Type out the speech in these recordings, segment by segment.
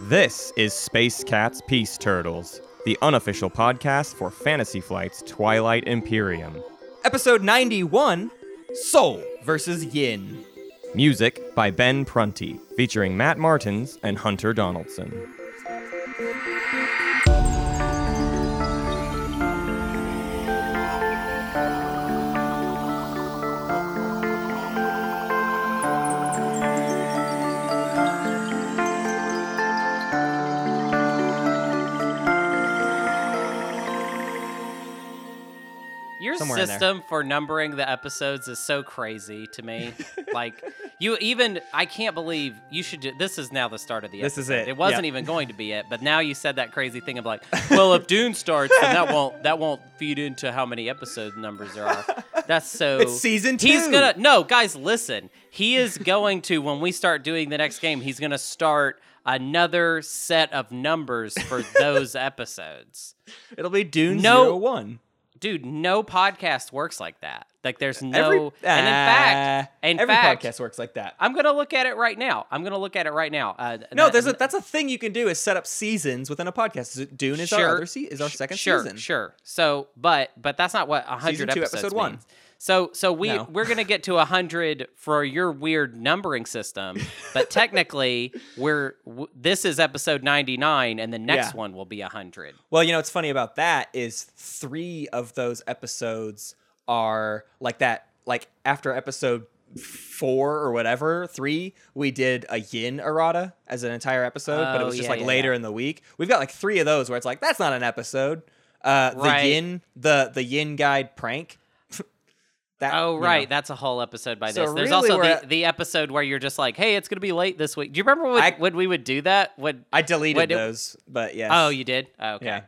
This is Space Cats Peace Turtles, the unofficial podcast for Fantasy Flight's Twilight Imperium. Episode 91 Sol versus Yin. Music by Ben Prunty, featuring Matt Martins and Hunter Donaldson. System for numbering the episodes is so crazy to me. like you even I can't believe you should do this is now the start of the This is it, It wasn't yeah. even going to be it, but now you said that crazy thing of like, well, if Dune starts, then that won't that won't feed into how many episode numbers there are. That's so It's season two. He's gonna no, guys, listen. He is going to when we start doing the next game, he's gonna start another set of numbers for those episodes. It'll be Dune No- 01. Dude, no podcast works like that. Like there's no, Every, and in fact, Ah, in every fact, podcast works like that. I'm gonna look at it right now. I'm gonna look at it right now. Uh, No, that- there's a that's a thing you can do is set up seasons within a podcast. Dune is our Sure. other se- is our second sure, season. Sure, So, but but that's not what 100 Season two, episodes episode one. means. So so we No. we're gonna get to 100 for your weird numbering system, but technically we're w- this is episode 99, and the next Yeah. one will be 100. Well, you know what's funny about that is three of those episodes are like that. Like after episode four or whatever, three, we did a yin errata as an entire episode, but it Oh, was just yeah, like yeah, later in the week. We've got like three of those where it's like that's not an episode. Uh, the yin, the the yin guide prank. That Oh you know. right, that's a whole episode by So this. There's really also the, at- the episode where you're just like, "Hey, it's gonna be late this week." Do you remember when, I- when we would do that? When I deleted it- those, but yes. oh, you did? Oh, okay. yeah.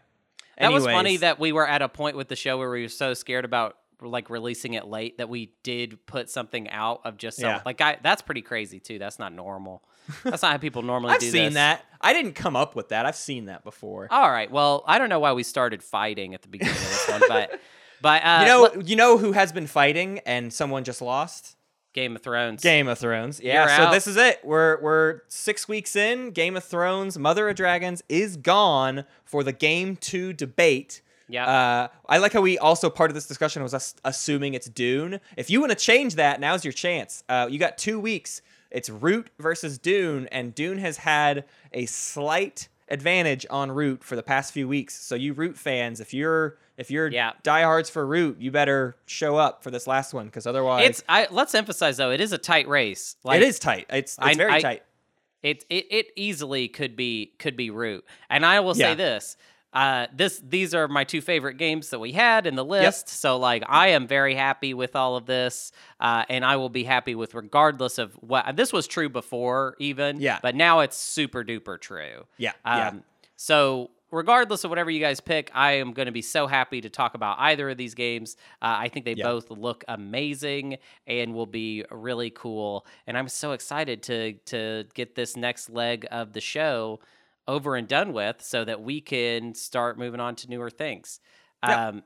That was funny that we were at a point with the show where we were so scared about like releasing it late that we did put something out of just some, Yeah. like I, that's pretty crazy too. That's not normal. That's not how people normally I've do seen this. that. I didn't come up with that. I've seen that before. All right. Well, I don't know why we started fighting at the beginning of this one, but but uh, you know, you know who has been fighting and someone just lost? Game of Thrones. Game of Thrones. Yeah, You're so out. this is it. We're we're six weeks in. Game of Thrones, Mother of Dragons is gone for the game two debate. Yeah. Uh, I like how we also part of this discussion was us assuming it's Dune. If you want to change that, now's your chance. Uh, you got two weeks. It's Root versus Dune, and Dune has had a slight advantage on Root for the past few weeks. So you Root fans, if you're if you're Yeah. diehards for Root, you better show up for this last one because otherwise It's I let's emphasize though, it is a tight race. Like it is tight. It's it's I- very I- tight. it, it it easily could be could be root. And I will say Yeah. this. Uh, this these are my two favorite games that we had in the list. So like I am very happy with all of this, uh, and I will be happy with regardless of what this was true before even. Yeah. But now it's super duper true. Yeah, Um, yeah. So regardless of whatever you guys pick, I am going to be so happy to talk about either of these games. Uh, I think they Yeah. both look amazing and will be really cool. And I'm so excited to to get this next leg of the show over and done with, so that we can start moving on to newer things. Yeah. Um,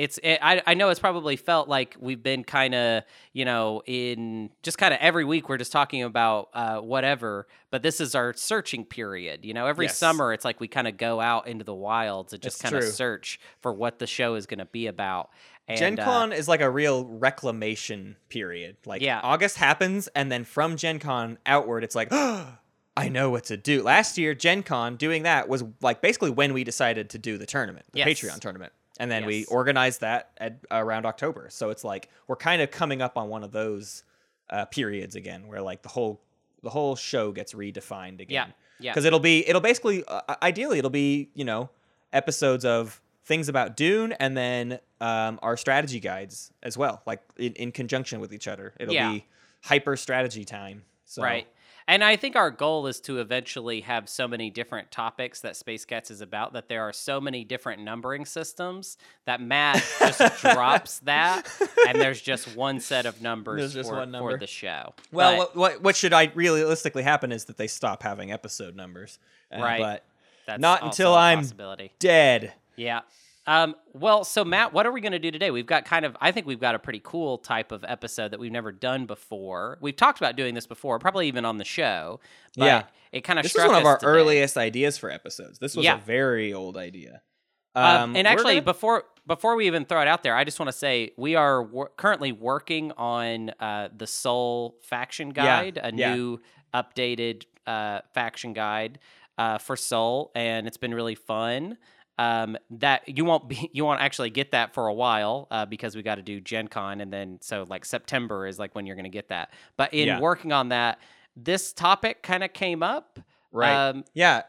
it's it, I I know it's probably felt like we've been kind of you know in just kind of every week we're just talking about uh, whatever, but this is our searching period. You know, every Yes. summer it's like we kind of go out into the wilds and just kind of search for what the show is going to be about. And, Gen uh, Con is like a real reclamation period. Like Yeah. August happens, and then from Gen Con outward, it's like, I know what to do. Last year, Gen Con doing that was like basically when we decided to do the tournament, the Yes. Patreon tournament. And then we Yes. organized that at around October. So it's like we're kind of coming up on one of those uh, periods again, where like the whole the whole show gets redefined again. Yeah, yeah. Because it'll be it'll basically uh, ideally it'll be you know episodes of things about Dune and then um, our strategy guides as well, like in, in conjunction with each other. It'll Yeah. be hyper strategy time. So Right. And I think our goal is to eventually have so many different topics that Space Cats is about that there are so many different numbering systems that Matt just drops that and there's just one set of numbers for, one for the show. Well, But- what, what what should I realistically happen is that they stop having episode numbers. Uh, Right. But That's not until I'm dead. Yeah. Um, well, so Matt, what are we going to do today? We've got kind of, I think we've got a pretty cool type of episode that we've never done before. We've talked about doing this before, probably even on the show. But Yeah. it kind of This struck was one of our today. earliest ideas for episodes. This was Yeah. a very old idea. Um, and actually, gonna- before before we even throw it out there, I just want to say we are wor- currently working on uh, the Sol faction Yeah, guide, a yeah. new updated uh, faction guide uh, for Sol, and it's been really fun. Um, that you won't be you won't actually get that for a while uh, because we got to do Gen Con and then so like September is like when you're going to get that. But in Yeah. working on that, this topic kind of came up. right. Um, Yeah.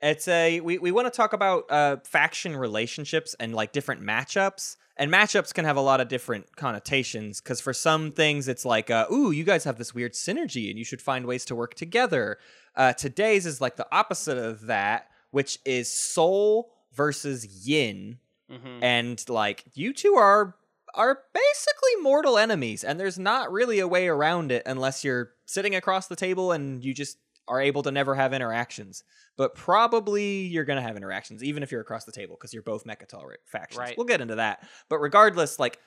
It's a we, we want to talk about uh faction relationships and like different matchups. And matchups can have a lot of different connotations because for some things it's like, uh, ooh, you guys have this weird synergy and you should find ways to work together. Uh, today's is like the opposite of that, which is Sol versus yin. mhm. And like you two are are basically mortal enemies, and there's not really a way around it unless you're sitting across the table and you just are able to never have interactions. But probably you're gonna have interactions, even if you're across the table, because you're both Mecatol factions. Right. We'll get into that. But regardless, like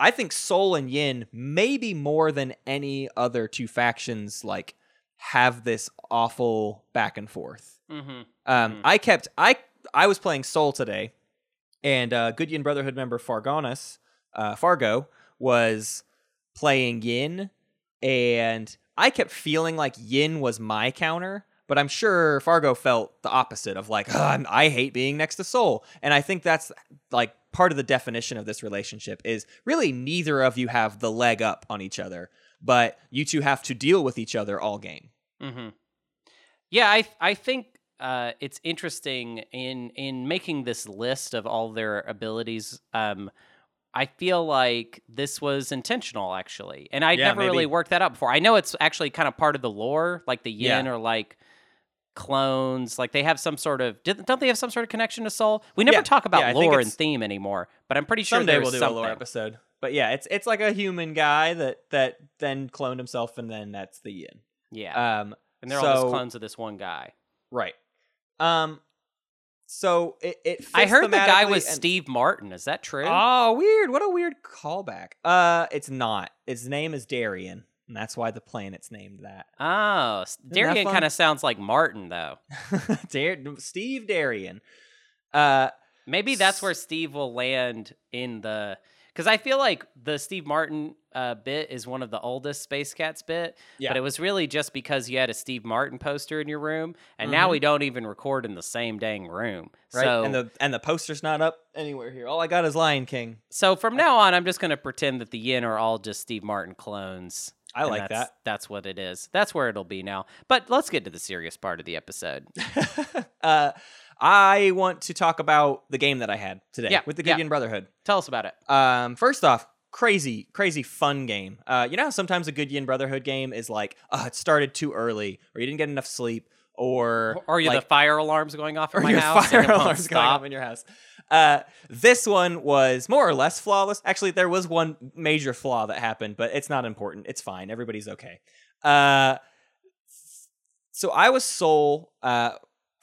I think Sol and Yin, maybe more than any other two factions, like have this awful back and forth. Mhm. Um, Mhm. I kept I I was playing Sol today, and uh, Good Yin Brotherhood member Fargonis, uh, Fargo was playing Yin, and I kept feeling like Yin was my counter. But I'm sure Fargo felt the opposite of like, "Ugh, I'm- I hate being next to Sol. And I think that's like part of the definition of this relationship is really neither of you have the leg up on each other, but you two have to deal with each other all game. Mm-hmm. Yeah, I I think uh, it's interesting in in making this list of all their abilities. Um, I feel like this was intentional, actually, and I'd Yeah, never really worked that out before. I know it's actually kind of part of the lore, like the Yin Yeah. or like clones. Like they have some sort of don't they have some sort of connection to Sol? We never Yeah, talk about yeah, lore and theme anymore, but I'm pretty sure Someday we'll do something. a lore episode. But yeah, it's it's like a human guy that that then cloned himself, and then that's the yin. Yeah, Um, and they're all just clones of this one guy. right. Um, so it, it I heard the guy was and- Steve Martin. Is that true? Oh, weird! What a weird callback. Uh, it's not. His name is Darian, and that's why the planet's named that. Oh, that Darian kind of sounds like Martin, though. Dar- Steve Darian. Uh, Maybe that's where Steve will land in the. Because I feel like the Steve Martin uh, bit is one of the oldest Space Cats bit, Yeah. but it was really just because you had a Steve Martin poster in your room, and now Mhm. we don't even record in the same dang room. right, So, and the and the poster's not up anywhere here. All I got is Lion King. so from now on, I'm just going to pretend that the Yin are all just Steve Martin clones. I and like that's, that. That's what it is. That's where it'll be now. But let's get to the serious part of the episode. uh, I want to talk about the game that I had today Yeah, with the yeah. Gideon Brotherhood. Tell us about it. Um, first off, crazy, crazy fun game. Uh, you know how sometimes a good Yin Brotherhood game is like, oh, it started too early, or you didn't get enough sleep, or Or you like, the fire alarms going off in my house. fire and it won't alarms going off in your house. Uh, this one was more or less flawless. Actually, there was one major flaw that happened, but it's not important. It's fine. Everybody's okay. Uh, so I was Sol. Uh,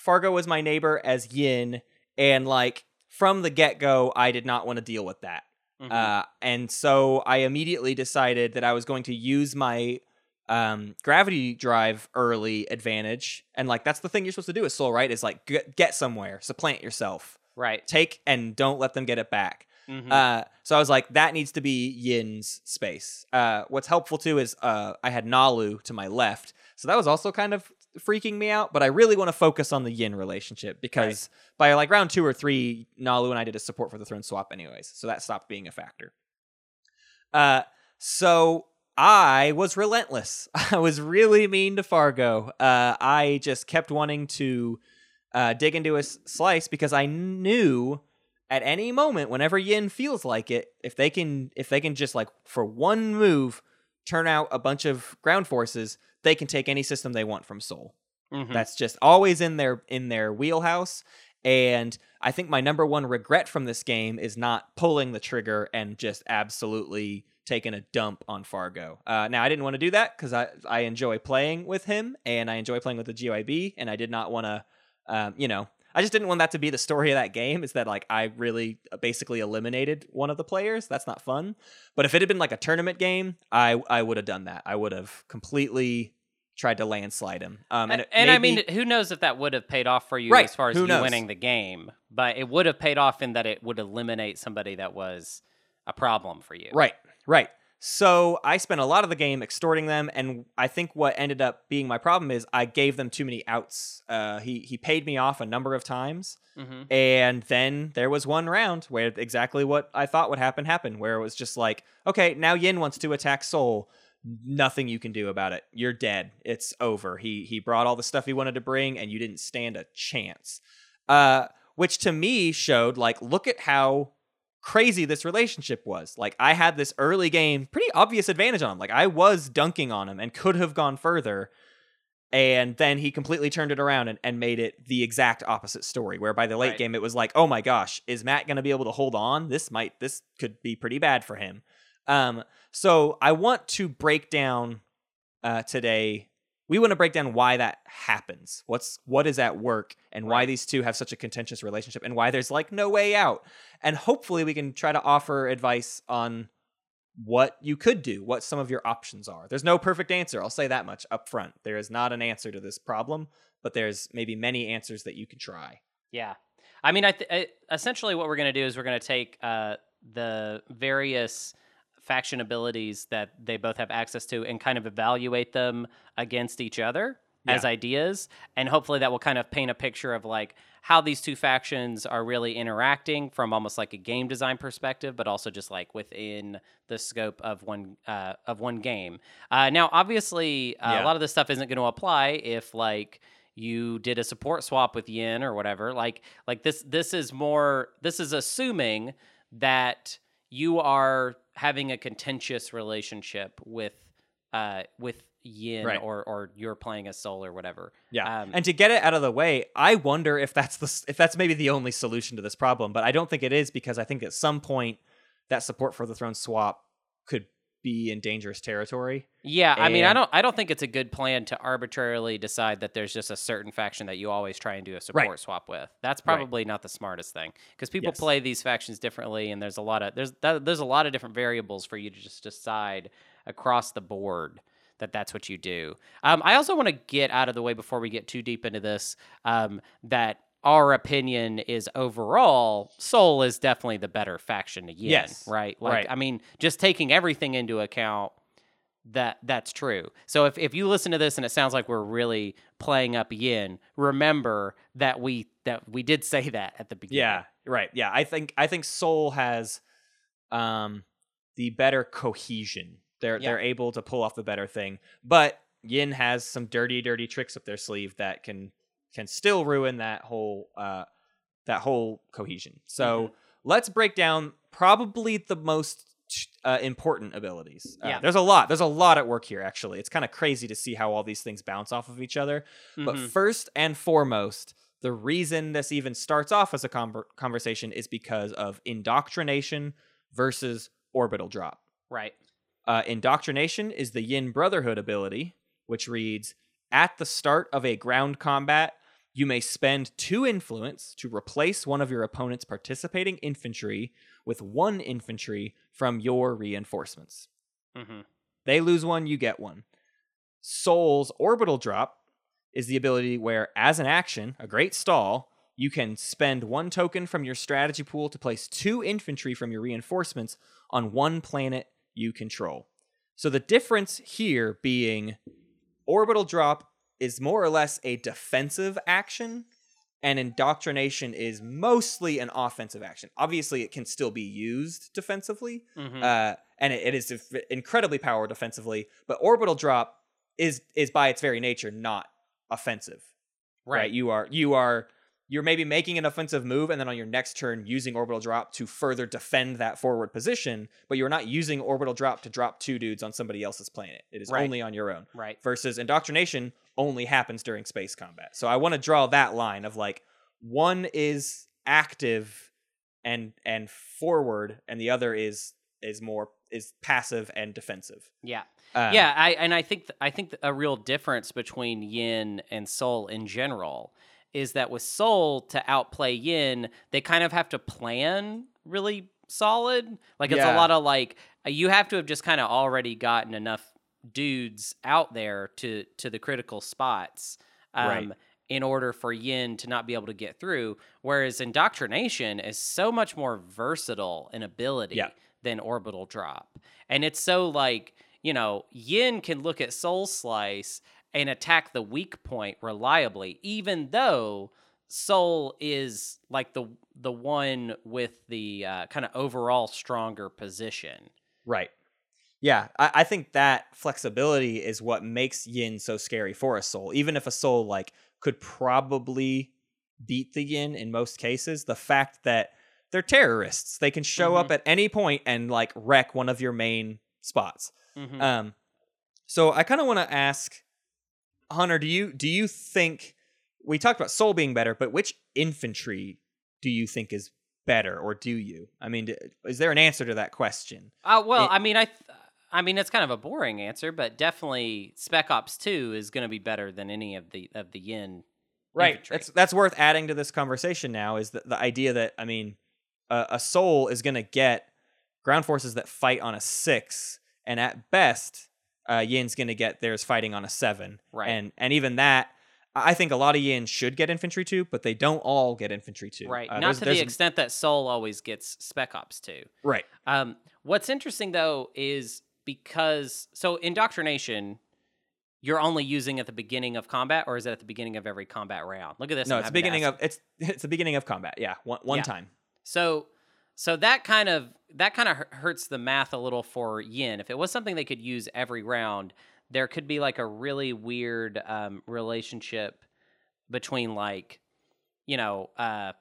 Fargo was my neighbor as Yin, and like from the get go, I did not want to deal with that. Mhm. Uh, and so I immediately decided that I was going to use my um, gravity drive early advantage. And like that's the thing you're supposed to do as Sol, right? Is like get, get somewhere, supplant yourself, right. take and don't let them get it back. Mhm. Uh, so I was like, that needs to be Yin's space. Uh, what's helpful too is uh, I had Nalu to my left, so that was also kind of freaking me out. But I really want to focus on the Yin relationship because by like round two or three, Nalu and I did a support for the throne swap anyways, so that stopped being a factor. Uh, so I was relentless. I was really mean to Fargo. Uh, I just kept wanting to uh, dig into his slice because I knew at any moment whenever yin feels like it if they can if they can just like for one move turn out a bunch of ground forces they can take any system they want from Sol Mhm. that's just always in their in their wheelhouse. And i think my number one regret from this game is not pulling the trigger and just absolutely taking a dump on fargo. Uh, now i didn't want to do that because I, I enjoy playing with him and i enjoy playing with the gib and i did not want to um, you know I just didn't want that to be the story of that game. Is that like I really uh, basically eliminated one of the players? That's not fun. But if it had been like a tournament game, I I would have done that. I would have completely tried to landslide him. Um, and, and, and I mean, who knows if that would have paid off for you Right, as far as you knows? winning the game? But it would have paid off in that it would eliminate somebody that was a problem for you. Right, right. So I spent a lot of the game extorting them, and I think what ended up being my problem is I gave them too many outs. Uh, he he paid me off a number of times, hmm and then there was one round where exactly what I thought would happen happened, where it was just like, okay, now Yin wants to attack Soul. Nothing you can do about it. You're dead. It's over. He he brought all the stuff he wanted to bring, and you didn't stand a chance. Uh, which to me showed like, look at how crazy this relationship was. Like I had this early game, pretty obvious advantage on him. Like I was dunking on him and could have gone further. And then he completely turned it around and, and made it the exact opposite story. Where by the late Right. game it was like, oh my gosh, is Matt gonna be able to hold on? This might this could be pretty bad for him. Um, so I want to break down uh today. We want to break down why that happens. What's what is at work and why these two have such a contentious relationship and why there's like no way out and hopefully we can try to offer advice on what you could do, what some of your options are. There's no perfect answer. I'll say that much up front. There is not an answer to this problem, but there's maybe many answers that you could try. Yeah. I mean, I th- I- essentially what we're going to do is we're going to take uh, the various faction abilities that they both have access to and kind of evaluate them against each other as ideas. And hopefully that will kind of paint a picture of like how these two factions are really interacting from almost like a game design perspective but also just like within the scope of one uh, of one game. Uh, now obviously uh, Yeah. a lot of this stuff isn't going to apply if like you did a support swap with yin or whatever. Like like this this is more this is assuming that you are having a contentious relationship with uh with yin Right. or or you're playing a Sol or whatever Yeah. Um, and to get it out of the way, I wonder if that's the if that's maybe the only solution to this problem, but I don't think it is because I think at some point that support for the throne swap could be in dangerous territory. yeah i mean i don't i don't think it's a good plan to arbitrarily decide that there's just a certain faction that you always try and do a support swap with that's Right. probably not the smartest thing because people Yes. play these factions differently and there's a lot of there's that, there's a lot of different variables for you to just decide across the board that that's what you do. Um, I also want to get out of the way before we get too deep into this um, that our opinion is overall Sol is definitely the better faction to Yin, Yes, right? Like right. I mean, just taking everything into account that that's true. So if, if you listen to this and it sounds like we're really playing up Yin, remember that we that we did say that at the beginning. Yeah, right. Yeah, I think I think Sol has um the better cohesion. They're Yeah. they're able to pull off the better thing. But Yin has some dirty dirty tricks up their sleeve that can can still ruin that whole uh that whole cohesion. So Mm-hmm. let's break down probably the most uh, important abilities. Uh, Yeah. there's a lot. There's a lot at work here. Actually, it's kind of crazy to see how all these things bounce off of each other. But Mhm. first and foremost, the reason this even starts off as a conver- conversation is because of indoctrination versus orbital drop. right. Uh, indoctrination is the Yin Brotherhood ability, which reads At the start of a ground combat, you may spend two influence to replace one of your opponent's participating infantry with one infantry from your reinforcements. hmm They lose one, you get one. Sol's orbital drop is the ability where, as an action, a great stall, you can spend one token from your strategy pool to place two infantry from your reinforcements on one planet you control. So the difference here being orbital drop is more or less a defensive action and indoctrination is mostly an offensive action. Obviously, it can still be used defensively, hmm uh, and it, it is incredibly power defensively. But orbital drop is is by its very nature not offensive. right. You are you are you're maybe making an offensive move, and then on your next turn using orbital drop to further defend that forward position. But you're not using orbital drop to drop two dudes on somebody else's planet. It is Right. only on your own. Right. Versus indoctrination only happens during space combat. So I want to draw that line of like one is active and and forward, and the other is is more is passive and defensive. Yeah. Um, yeah, I and I think th- I think a real difference between yin and Sol in general is that with Sol to outplay Yin, they kind of have to plan really solid. Like it's Yeah. a lot of like you have to have just kind of already gotten enough dudes out there to to the critical spots. Um, Right. In order for Yin to not be able to get through, whereas indoctrination is so much more versatile in ability Yeah. than orbital drop. And it's so like, you know, Yin can look at Sol Slice and attack the weak point reliably, even though Sol is like the the one with the uh, kind of overall stronger position. Right. Yeah, I, I think that flexibility is what makes Yin so scary for a Sol. Even if a Sol like could probably beat the Yin in most cases, the fact that they're terrorists, they can show up at any point and like wreck one of your main spots. Mhm. Um, so I kind of want to ask Hunter, do you do you think we talked about Sol being better, but which infantry do you think is better, or do you? I mean, is there an answer to that question? Uh, well, it- I mean, I, th- I mean, it's kind of a boring answer, but definitely Spec Ops Two is going to be better than any of the of the Yin. right infantry. that's that's worth adding to this conversation now is the, the idea that i mean a, a Sol is going to get ground forces that fight on a six and at best uh, yin's going to get theirs fighting on a seven Right. and and even that i think a lot of yin should get infantry too but they don't all get infantry too Right. Uh, Not there's- to there's the extent that Sol always gets Spec Ops Two. right Um, what's interesting though is because so indoctrination, you're only using at the beginning of combat, or is it at the beginning of every combat round? Look at this. no I'm it's the beginning of it's it's the beginning of combat yeah one, one Yeah. time So, so that kind of that kind of hurts the math a little for Yin. If it was something they could use every round, there could be like a really weird um, relationship between like, you know, uh,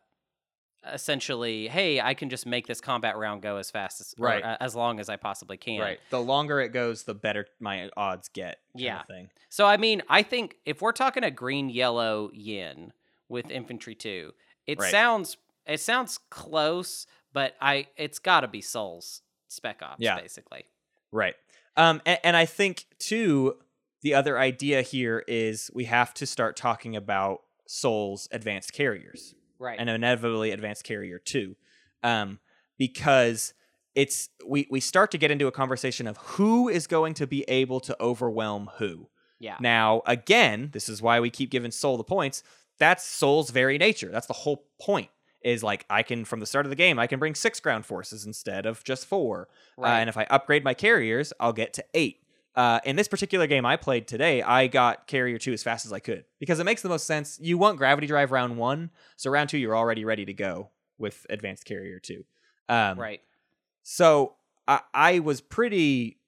essentially, hey, I can just make this combat round go as fast as or, Right. uh, as long as I possibly can. right the longer it goes the better my odds get Yeah. thing So I mean, I think if we're talking a green yellow yin with infantry two, it Right. sounds it sounds close, but I it's got to be Sols Spec Ops Yeah. basically. Right. Um, and, and I think too, the other idea here is we have to start talking about Sol's advanced carriers Right. and inevitably advanced carrier two, um, because it's we we start to get into a conversation of who is going to be able to overwhelm who. yeah. Now, again, this is why we keep giving Sol the points. That's Sol's very nature. That's the whole point. Is like I can from the start of the game I can bring six ground forces instead of just four. Uh, Right. and if I upgrade my carriers, I'll get to eight. Uh, in this particular game I played today, I got carrier two as fast as I could because it makes the most sense. You want gravity drive round one, so round two you're already ready to go with advanced carrier two. Um, right. so I, I was pretty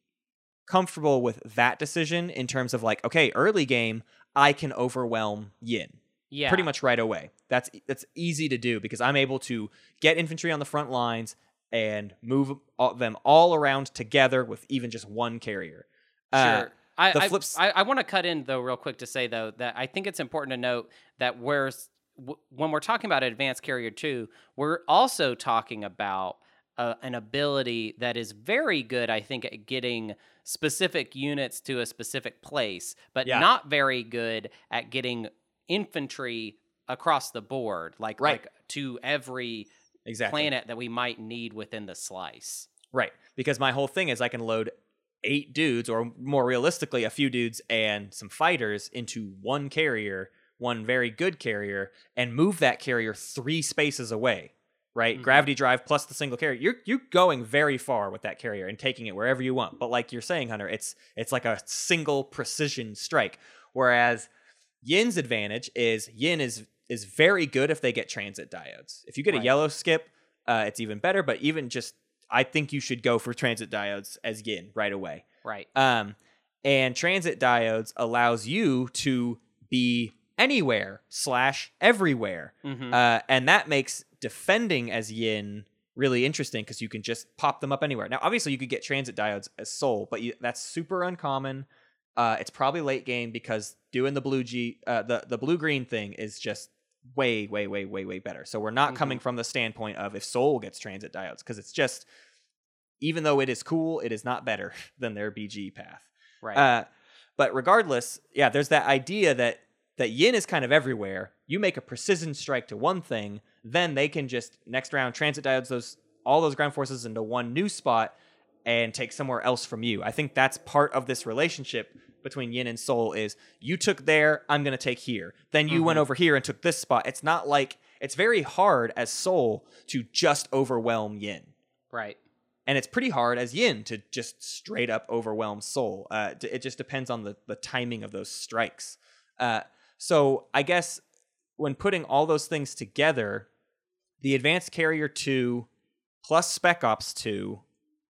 comfortable with that decision in terms of like, okay, early game, I can overwhelm Yin Yeah. pretty much right away. That's that's easy to do because I'm able to get infantry on the front lines and move all, them all around together with even just one carrier. Uh, Sure. I, the I, flips- I, I want to cut in though real quick to say though that I think it's important to note that where's w- when we're talking about advanced carrier two, we're also talking about uh, an ability that is very good, I think, at getting specific units to a specific place, but Yeah. not very good at getting infantry across the board, like Right. like to every exactly. planet that we might need within the slice. Right. Because my whole thing is I can load eight dudes, or more realistically, a few dudes and some fighters into one carrier, one very good carrier, and move that carrier three spaces away. Right? Mhm. Gravity drive plus the single carrier. You're you're going very far with that carrier and taking it wherever you want. But like you're saying, Hunter, it's it's like a single precision strike. Whereas Yin's advantage is Yin is is very good if they get transit diodes. If you get a yellow skip, uh, it's even better. But even just, I think you should go for transit diodes as Yin right away. Right. Um, and transit diodes allows you to be anywhere slash everywhere, hmm uh, and that makes defending as Yin really interesting because you can just pop them up anywhere. Now, obviously, you could get transit diodes as Sol, but you, that's super uncommon. Uh, it's probably late game because doing the blue G, uh, the the blue green thing is just way, way, way, way, way better. So we're not coming from the standpoint of if Sol gets transit diodes because it's just, even though it is cool, it is not better than their BG path. right. Uh, but regardless, yeah, there's that idea that that Yin is kind of everywhere. You make a precision strike to one thing, then they can just next round transit diodes those all those ground forces into one new spot and take somewhere else from you. I think that's part of this relationship between Yin and Sol is you took there, I'm going to take here. Then you went over here and took this spot. It's not like it's very hard as Sol to just overwhelm Yin. Right. And it's pretty hard as Yin to just straight up overwhelm Sol. Uh, it just depends on the, the timing of those strikes. Uh, so I guess when putting all those things together, the Advanced Carrier 2 plus Spec Ops 2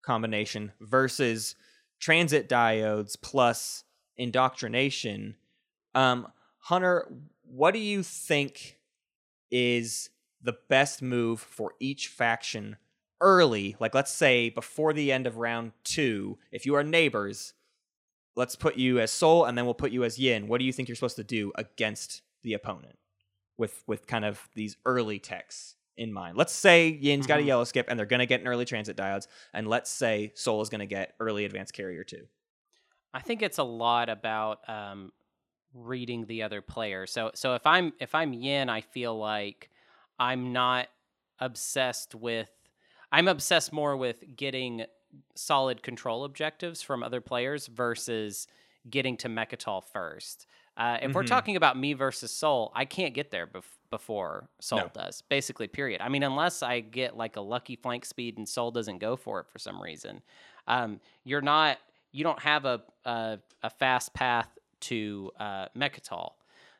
combination versus transit diodes plus indoctrination. Um, Hunter, what do you think is the best move for each faction early? Like, let's say before the end of round two, if you are neighbors, let's put you as Sol and then we'll put you as Yin. What do you think you're supposed to do against the opponent with with kind of these early techs in mind? Let's say Yin's got a Mhm. yellow skip and they're going to get an early transit diodes, and let's say Sol is going to get early advanced carrier too. I think it's a lot about um, reading the other player. So so if I'm if I'm Yin, I feel like I'm not obsessed with. I'm obsessed more with getting solid control objectives from other players versus getting to Mecatol first. Uh, if we're Mhm. talking about me versus Sol, I can't get there bef- before Sol No. does. Basically, period. I mean, unless I get like a lucky flank speed and Sol doesn't go for it for some reason, um, you're not. You don't have a a, a fast path to uh, Mecatol.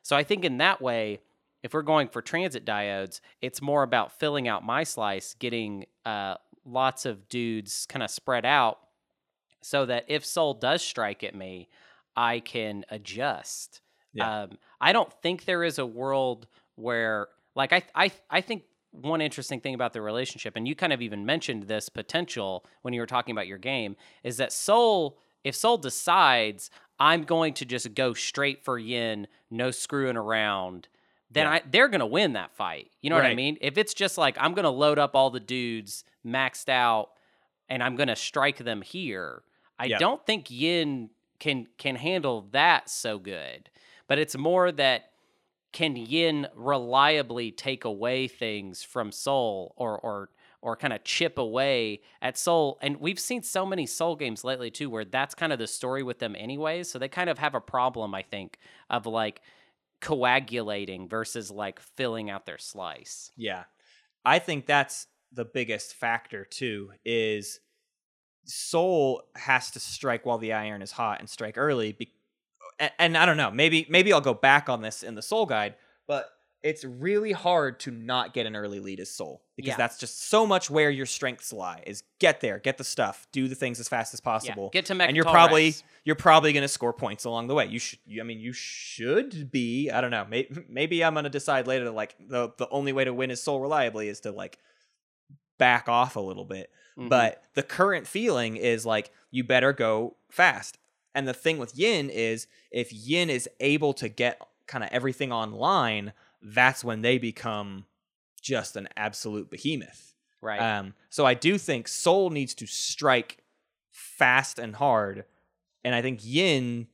So I think in that way, if we're going for transit diodes, it's more about filling out my slice, getting uh, lots of dudes kind of spread out, so that if Sol does strike at me, I can adjust. Yeah. Um, I don't think there is a world where, like, I, I, I think one interesting thing about the relationship, and you kind of even mentioned this potential when you were talking about your game, is that Sol, if Sol decides I'm going to just go straight for Yin, no screwing around, then Yeah. I, they're going to win that fight. You know what I mean? If it's just like I'm going to load up all the dudes maxed out and I'm going to strike them here, I Yeah. don't think Yin can can handle that so good. But it's more that can Yin reliably take away things from Sol or or or kind of chip away at Sol. And we've seen so many Sol games lately too where that's kind of the story with them anyways. So they kind of have a problem, I think, of like coagulating versus like filling out their slice. Yeah. I think that's the biggest factor too is Sol has to strike while the iron is hot and strike early be- and, and I don't know, maybe maybe I'll go back on this in the Sol guide, but it's really hard to not get an early lead as Sol because Yeah. that's just so much where your strengths lie is get there, get the stuff, do the things as fast as possible. get to and you're Mecatol probably Rex. you're probably going to score points along the way. You should you, I mean you should be, I don't know, maybe, maybe I'm going to decide later that like the the only way to win is Sol reliably is to like back off a little bit. Mhm. But the current feeling is like you better go fast. And the thing with Yin is if Yin is able to get kind of everything online, that's when they become just an absolute behemoth. right. Um, so I do think Sol needs to strike fast and hard, and I think Yin,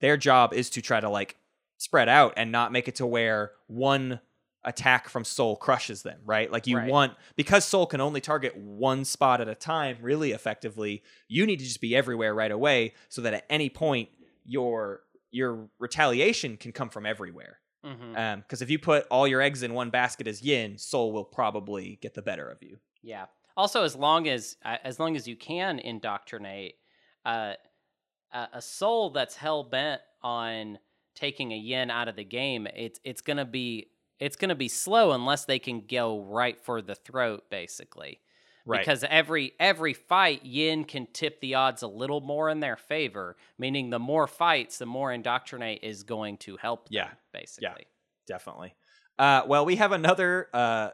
their job is to try to like spread out and not make it to where one attack from Sol crushes them. Right? Like you Right. want because Sol can only target one spot at a time really effectively. You need to just be everywhere right away, so that at any point your your retaliation can come from everywhere. Because if you put all your eggs in one basket as Yin, Sol will probably get the better of you. Yeah. Also, as long as uh, as long as you can indoctrinate uh, a a Sol that's hell bent on taking a yin out of the game, it's it's gonna be it's gonna be slow unless they can go right for the throat, basically. Right. Because every every fight, yin can tip the odds a little more in their favor. Meaning, the more fights, the more indoctrinate is going to help. Them, Yeah. basically. Yeah, definitely. Uh, well, we have another uh,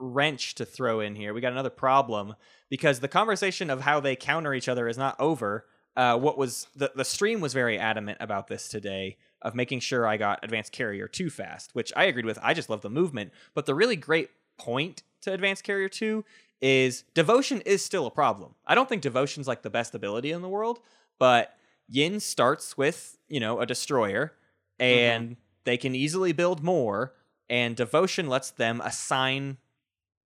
wrench to throw in here. We got another problem because the conversation of how they counter each other is not over. Uh, what was the the stream was very adamant about this today of making sure I got advanced carrier too fast, which I agreed with. I just love the movement, but the really great point to advanced carrier two is devotion is still a problem. I don't think devotion's like the best ability in the world, but Yin starts with you know a destroyer, mm-hmm. and they can easily build more, and devotion lets them assign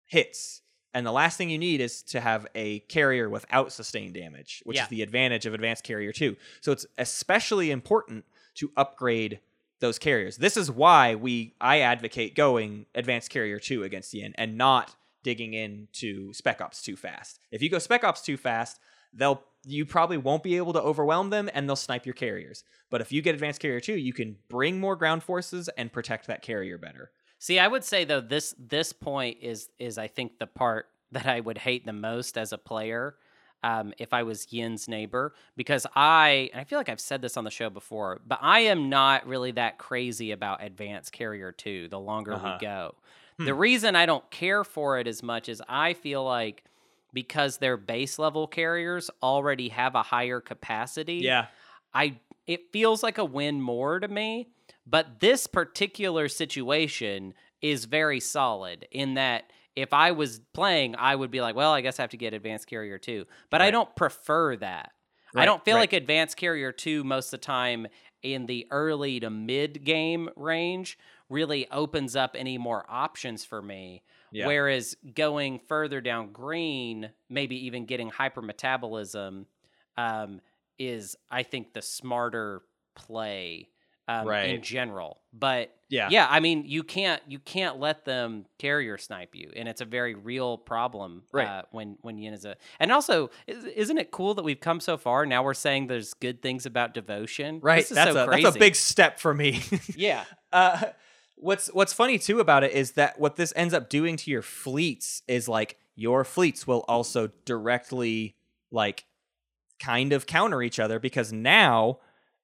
hits. And the last thing you need is to have a carrier without sustained damage, which Yeah. is the advantage of advanced carrier 2. So it's especially important to upgrade those carriers. This is why we I advocate going advanced carrier 2 against Yin and not digging into spec ops too fast. If you go spec ops too fast, they'll you probably won't be able to overwhelm them and they'll snipe your carriers. But if you get advanced carrier 2, you can bring more ground forces and protect that carrier better. See, I would say though this this point is is I think the part that I would hate the most as a player. Um, if I was Yin's neighbor, because I and I feel like I've said this on the show before, but I am not really that crazy about Advanced Carrier 2 the longer Uh-huh. we go. Hmm. The reason I don't care for it as much is I feel like because their base level carriers already have a higher capacity. Yeah. I it feels like a win more to me, but this particular situation is very solid in that if I was playing, I would be like, well, I guess I have to get advanced carrier 2. But I don't prefer that. I don't feel right. like advanced carrier 2 most of the time in the early to mid game range really opens up any more options for me. Yeah. Whereas going further down green, maybe even getting hypermetabolism, um, is I think the smarter play um, in general. But Yeah. yeah, I mean you can't you can't let them carrier snipe you, and it's a very real problem Right. uh, when when Yin is a. And also, is, isn't it cool that we've come so far? Now we're saying there's good things about devotion. Right. That's so a crazy. that's a big step for me. yeah. Uh, what's what's funny too about it is that what this ends up doing to your fleets is like your fleets will also directly like kind of counter each other because now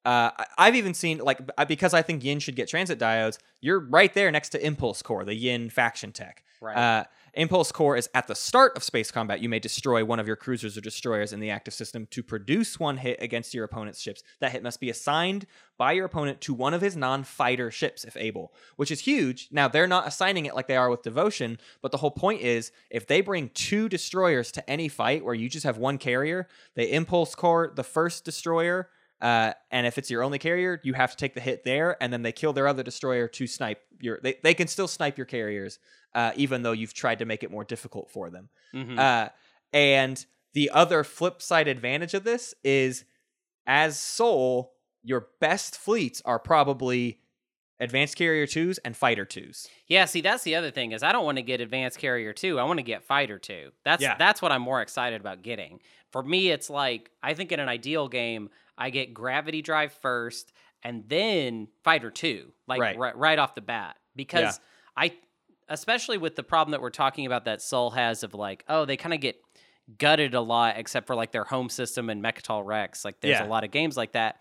uh, I- I've even seen like because I think Yin should get transit diodes. You're right there next to Impulse Core, the Yin faction tech. Right. Uh, Impulse Core is at the start of space combat. You may destroy one of your cruisers or destroyers in the active system to produce one hit against your opponent's ships. That hit must be assigned by your opponent to one of his non fighter ships, if able, which is huge. Now, they're not assigning it like they are with Devotion, but the whole point is if they bring two destroyers to any fight where you just have one carrier, they Impulse Core the first destroyer. Uh, and if it's your only carrier, you have to take the hit there, and then they kill their other destroyer to snipe your. They, they can still snipe your carriers, uh, even though you've tried to make it more difficult for them. Mhm. Uh, and the other flip side advantage of this is, as Sol, your best fleets are probably advanced carrier twos and fighter twos. Yeah, see, that's the other thing is I don't want to get advanced carrier two. I want to get fighter two. That's Yeah. that's what I'm more excited about getting. For me, it's like I think in an ideal game, I get gravity drive first and then fighter two, like Right. right, right off the bat, because I, especially with the problem that we're talking about that Sol has of like, oh, they kind of get gutted a lot, except for like their home system and Mecatol Rex. Like, there's Yeah. a lot of games like that.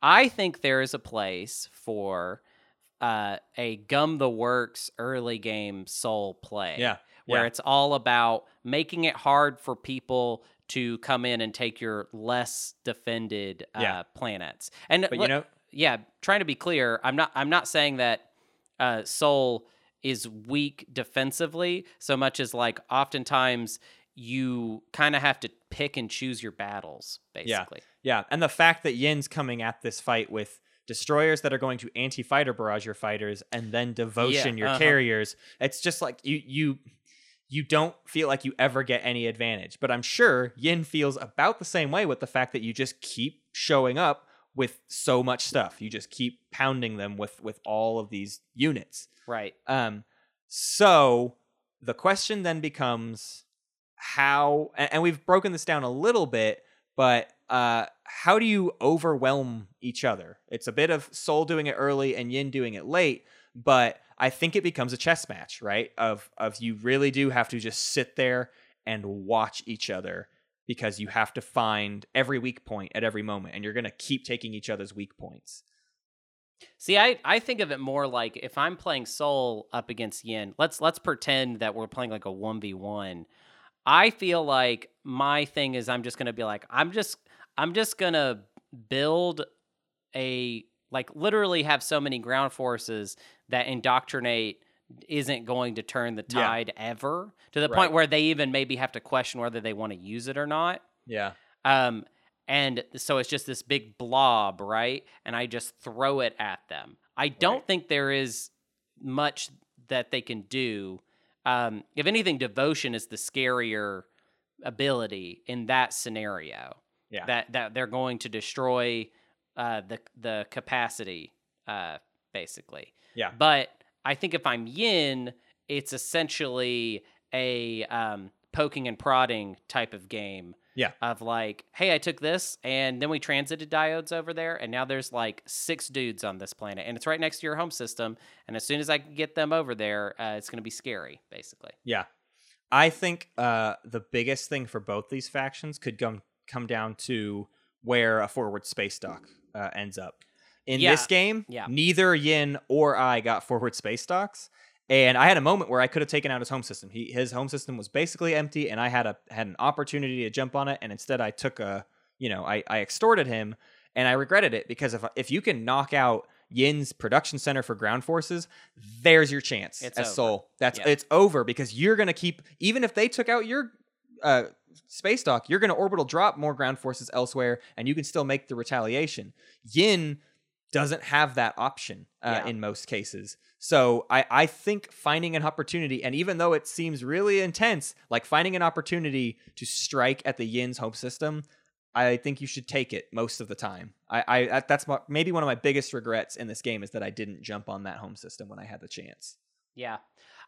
I think there is a place for uh, a gum the works early game Sol play. Yeah, Where yeah. it's all about making it hard for people to come in and take your less defended uh, Yeah. planets. And But you look- know, yeah, trying to be clear, I'm not I'm not saying that uh, Sol is weak defensively so much as like oftentimes you kind of have to pick and choose your battles basically. Yeah, and the fact that Yin's coming at this fight with destroyers that are going to anti-fighter barrage your fighters and then devotion your uh-huh. carriers, it's just like you you you don't feel like you ever get any advantage. But I'm sure Yin feels about the same way with the fact that you just keep showing up with so much stuff. You just keep pounding them with with all of these units. Right. Um, so the question then becomes how, and, and we've broken this down a little bit, but uh, how do you overwhelm each other? It's a bit of Sol doing it early and Yin doing it late, but I think it becomes a chess match, right? Of of you really do have to just sit there and watch each other because you have to find every weak point at every moment, and you're gonna keep taking each other's weak points. See, I, I think of it more like if I'm playing Sol up against Yin, let's let's pretend that we're playing like a 1v1. I feel like my thing is I'm just gonna be like, I'm just I'm just gonna build a like literally have so many ground forces that indoctrinate isn't going to turn the Yeah. tide ever to the Right. point where they even maybe have to question whether they want to use it or not. Yeah. Um, and so it's just this big blob, right? And I just throw it at them. I don't think there is much that they can do. Um, if anything, devotion is the scarier ability in that scenario. Yeah. That that they're going to destroy uh, the the capacity, uh, basically. Yeah. But I think if I'm Yin, it's essentially a um, poking and prodding type of game. Yeah. Of like, hey, I took this, and then we transited diodes over there, and now there's like six dudes on this planet, and it's right next to your home system. And as soon as I can get them over there, uh, it's going to be scary, basically. Yeah. I think uh, the biggest thing for both these factions could come come down to where a forward space dock uh, ends up. In Yeah. this game, Yeah. neither Yin or I got forward space docks, and I had a moment where I could have taken out his home system. He his home system was basically empty, and I had a had an opportunity to jump on it, and instead I took a you know I I extorted him, and I regretted it because if if you can knock out Yin's production center for ground forces, there's your chance It's as over. Sol. That's Yeah. it's over because you're gonna keep even if they took out your uh, space dock, you're gonna orbital drop more ground forces elsewhere, and you can still make the retaliation. Yin doesn't have that option uh, Yeah. in most cases. So I, I think finding an opportunity, and even though it seems really intense, like finding an opportunity to strike at the Yin's home system, I think you should take it most of the time. I, I that's my, maybe one of my biggest regrets in this game is that I didn't jump on that home system when I had the chance. Yeah.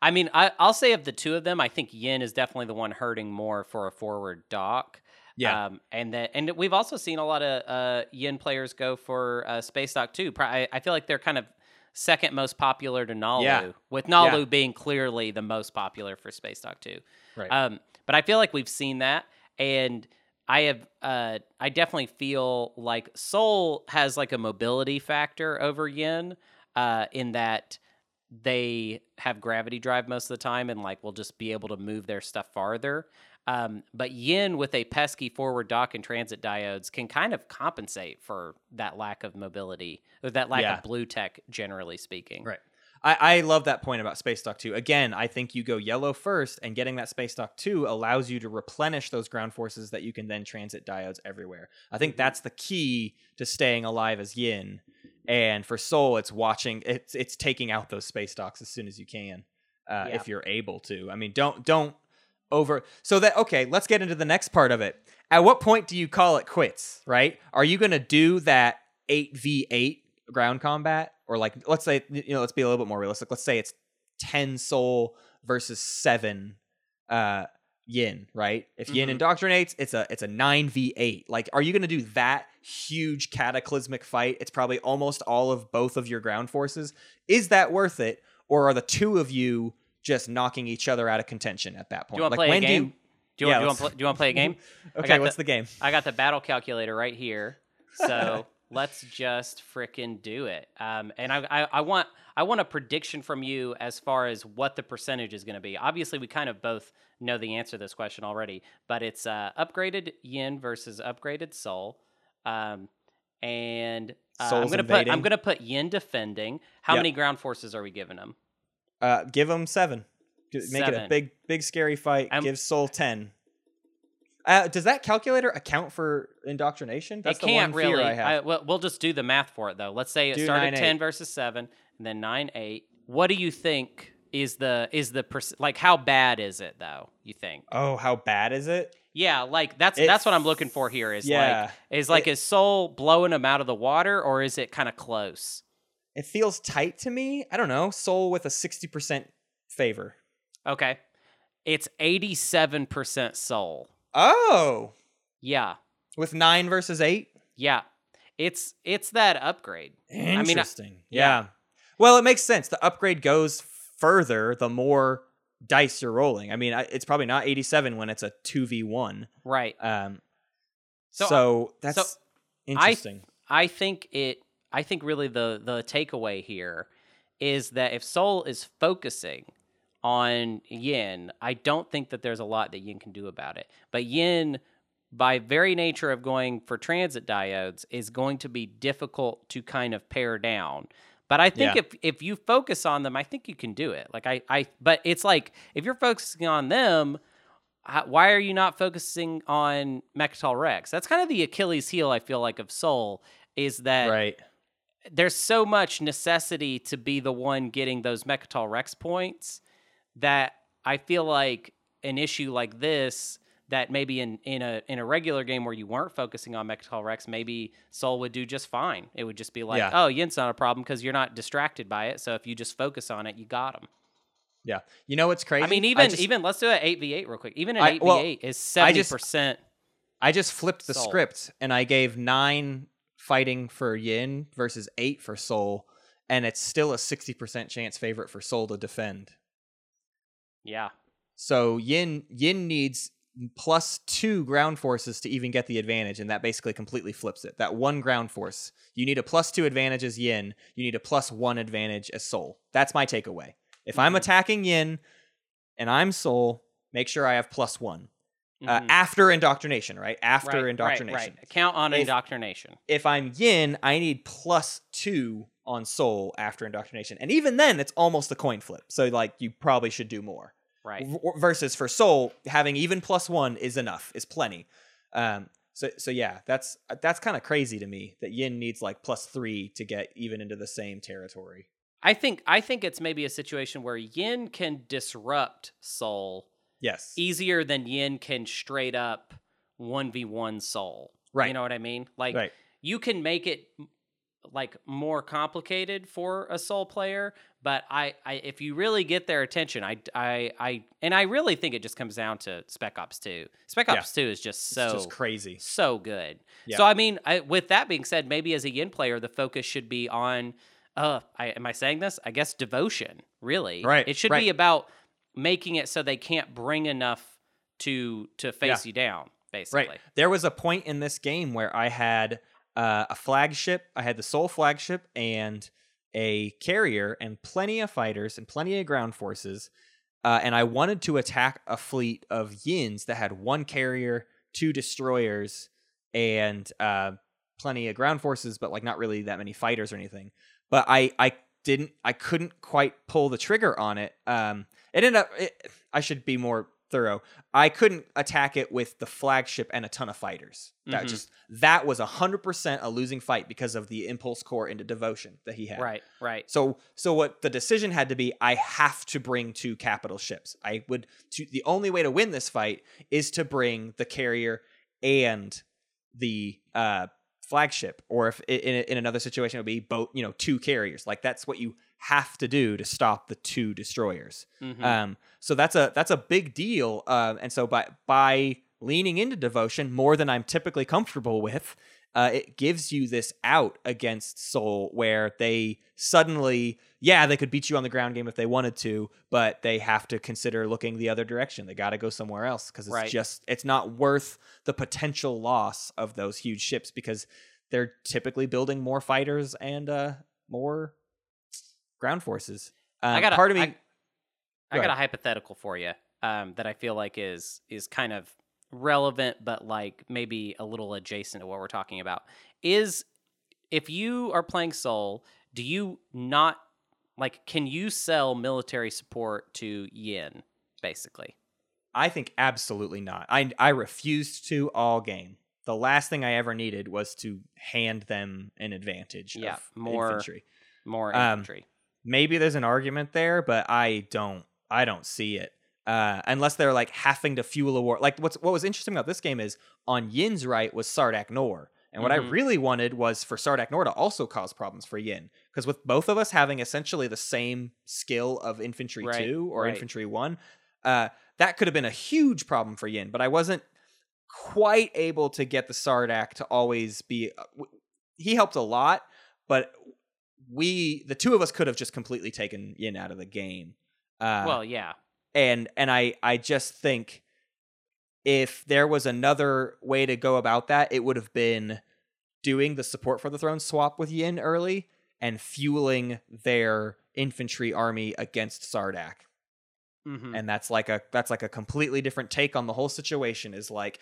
I mean, I, I'll say of the two of them, I think Yin is definitely the one hurting more for a forward dock. Um, and that, and we've also seen a lot of uh, Yin players go for uh, Space Dock too. I, I feel like they're kind of second most popular to Naalu, Yeah. with Naalu Yeah. being clearly the most popular for Space Dock too. right. Um, but I feel like we've seen that, and I have, uh, I definitely feel like Sol has like a mobility factor over Yin, uh, in that they have gravity drive most of the time and like will just be able to move their stuff farther. Um, but Yin with a pesky forward dock and transit diodes can kind of compensate for that lack of mobility or that lack Yeah. of blue tech, generally speaking. Right. I, I love that point about Space Dock 2. Again, I think you go yellow first, and getting that Space Dock 2 allows you to replenish those ground forces that you can then transit diodes everywhere. I think that's the key to staying alive as Yin. And for Sol, it's watching, it's it's taking out those space docks as soon as you can, uh, Yeah. if you're able to. I mean, don't don't over. So that okay, let's get into the next part of it. At what point do you call it quits? Right? Are you going to do that eight v eight ground combat, or like let's say you know let's be a little bit more realistic. Let's say it's ten Sol versus seven uh, yin. Right? If yin Mhm. indoctrinates, it's a it's a nine v eight. Like, are you going to do that huge cataclysmic fight? It's probably almost all of both of your ground forces. Is that worth it, or are the two of you just knocking each other out of contention at that point? Do you want to like play a when do game? you- Do you, Yeah, want, do, you want, do you want to play a game? Okay, what's the- the game? I got the battle calculator right here. So let's just frickin' do it. Um, and I, I, I want I want a prediction from you as far as what the percentage is going to be. Obviously, we kind of both know the answer to this question already, but it's uh, upgraded Yin versus upgraded Sol. Um, and uh, I'm gonna put I'm gonna put Yin defending. How Yep. many ground forces are we giving them? Uh, give them seven. Make it a big, big, scary fight. Give Sol ten. Uh, does that calculator account for indoctrination? That's it the can't one fear really. I have. well, we'll just do the math for it though. Let's say it Do started ten versus seven, and then nine eight. What do you think is the is the perc- like how bad is it though? You think? oh, how bad is it? Yeah, like that's It that's what I'm looking for here. Is yeah, like is like It- is Sol blowing him out of the water, or is it kind of close? It feels tight to me. I don't know. Sol with a sixty percent favor. Okay, it's eighty seven percent Sol. Oh, Yeah, with nine versus eight. yeah. It's it's that upgrade. i mean, I- Interesting. yeah. yeah. Well, it makes sense. The upgrade goes further the more dice you're rolling. I mean, it's probably not 87 when it's a 2v1. Right. Um, So, so, uh, that's so interesting. I think it I think really the the takeaway here is that if Sol is focusing on Yin, I don't think that there's a lot that Yin can do about it. But Yin by very nature of going for transit diodes is going to be difficult to kind of pare down. But I think Yeah. if if you focus on them, I think you can do it. Like I I but it's like if you're focusing on them, why are you not focusing on Mecatol Rex? That's kind of the Achilles heel I feel like of Sol is that right. there's so much necessity to be the one getting those Mecatol Rex points that I feel like an issue like this that maybe in, in a in a regular game where you weren't focusing on Mecatol Rex, maybe Sol would do just fine. It would just be like, Yeah. oh, Yin's not a problem because you're not distracted by it. So if you just focus on it, you got him. Yeah. You know what's crazy? I mean, even just, even let's do an eight v eight real quick. Even an eight v eight is seventy percent. I just flipped the Sol. script and I gave nine fighting for Yin versus eight for Sol, and it's still a sixty percent chance favorite for Sol to defend. Yeah, So Yin Yin needs plus two ground forces to even get the advantage, and that basically completely flips it. That one ground force, you need a plus two advantage as Yin. You need a plus one advantage as Sol. That's my takeaway. If I'm Mhm. attacking Yin and I'm Sol, make sure I have plus one uh, Mhm. after indoctrination. Right after Right, right, indoctrination. right. Count on If- indoctrination. If I'm Yin, I need plus two on Sol after indoctrination, and even then, it's almost a coin flip. So like, you probably should do more. Right. V- versus for Sol having even plus one is enough is plenty um so so yeah that's that's kind of crazy to me that yin needs like plus three to get even into the same territory I think I think it's maybe a situation where Yin can disrupt Sol yes easier than Yin can straight up one v one Sol. Right. You know what I mean? Like right you can make it like more complicated for a Sol player but I, I if you really get their attention I, I i and i really think it just comes down to spec ops 2 spec Yeah. ops 2 is just so just crazy. so good. Yeah. so i mean I, with that being said maybe as a yin player the focus should be on uh I, am i saying this? I guess devotion really. Right, it should right. be about making it so they can't bring enough to to face you down basically. Right there was a point in this game where i had uh, a flagship i had the Sol flagship and a carrier and plenty of fighters and plenty of ground forces uh, and i wanted to attack a fleet of yins that had one carrier two destroyers and uh, plenty of ground forces but like not really that many fighters or anything. But i i didn't i couldn't quite pull the trigger on it. Um it ended up it, i should be more thorough i couldn't attack it with the flagship and a ton of fighters that Mhm. just that was 100% a losing fight because of the impulse core into devotion that he had right right so so what the decision had to be I have to bring two capital ships. I would to the only way to win this fight is to bring the carrier and the uh flagship or if in, in another situation it would be both you know two carriers like that's what you have to do to stop the two destroyers Mhm. um so that's a that's a big deal um and so by by leaning into devotion more than i'm typically comfortable with uh, it gives you this out against Sol where they suddenly, yeah, they could beat you on the ground game if they wanted to, but they have to consider looking the other direction. They got to go somewhere else because it's Right. just, it's not worth the potential loss of those huge ships because they're typically building more fighters and uh, more ground forces. Um, I got a, part of me. I, I Go got a hypothetical for you um, that I feel like is is kind of relevant, but like maybe a little adjacent to what we're talking about. Is if you are playing Sol, do you not like? Can you sell military support to Yin? Basically, I think absolutely not. I I refused to all game. The last thing I ever needed was to hand them an advantage. Yeah, of more- infantry. more Um, infantry. Maybe there's an argument there, but I don't. I don't see it. Uh, unless they're like having to fuel a war. Like what's what was interesting about this game is on Yin's right was Sardakk N'orr. And what I Mhm. really wanted was for Sardakk N'orr to also cause problems for Yin. Because with both of us having essentially the same skill of infantry Right, two or right. infantry one, uh, that could have been a huge problem for Yin. But I wasn't quite able to get the Sardakk to always be. uh, w- He helped a lot, but we, the two of us, could have just completely taken Yin out of the game. Uh, well, yeah, and and I I just think if there was another way to go about that, it would have been doing the support for the throne swap with Yin early and fueling their infantry army against Sardakk. hmm And that's like a that's like a completely different take on the whole situation is like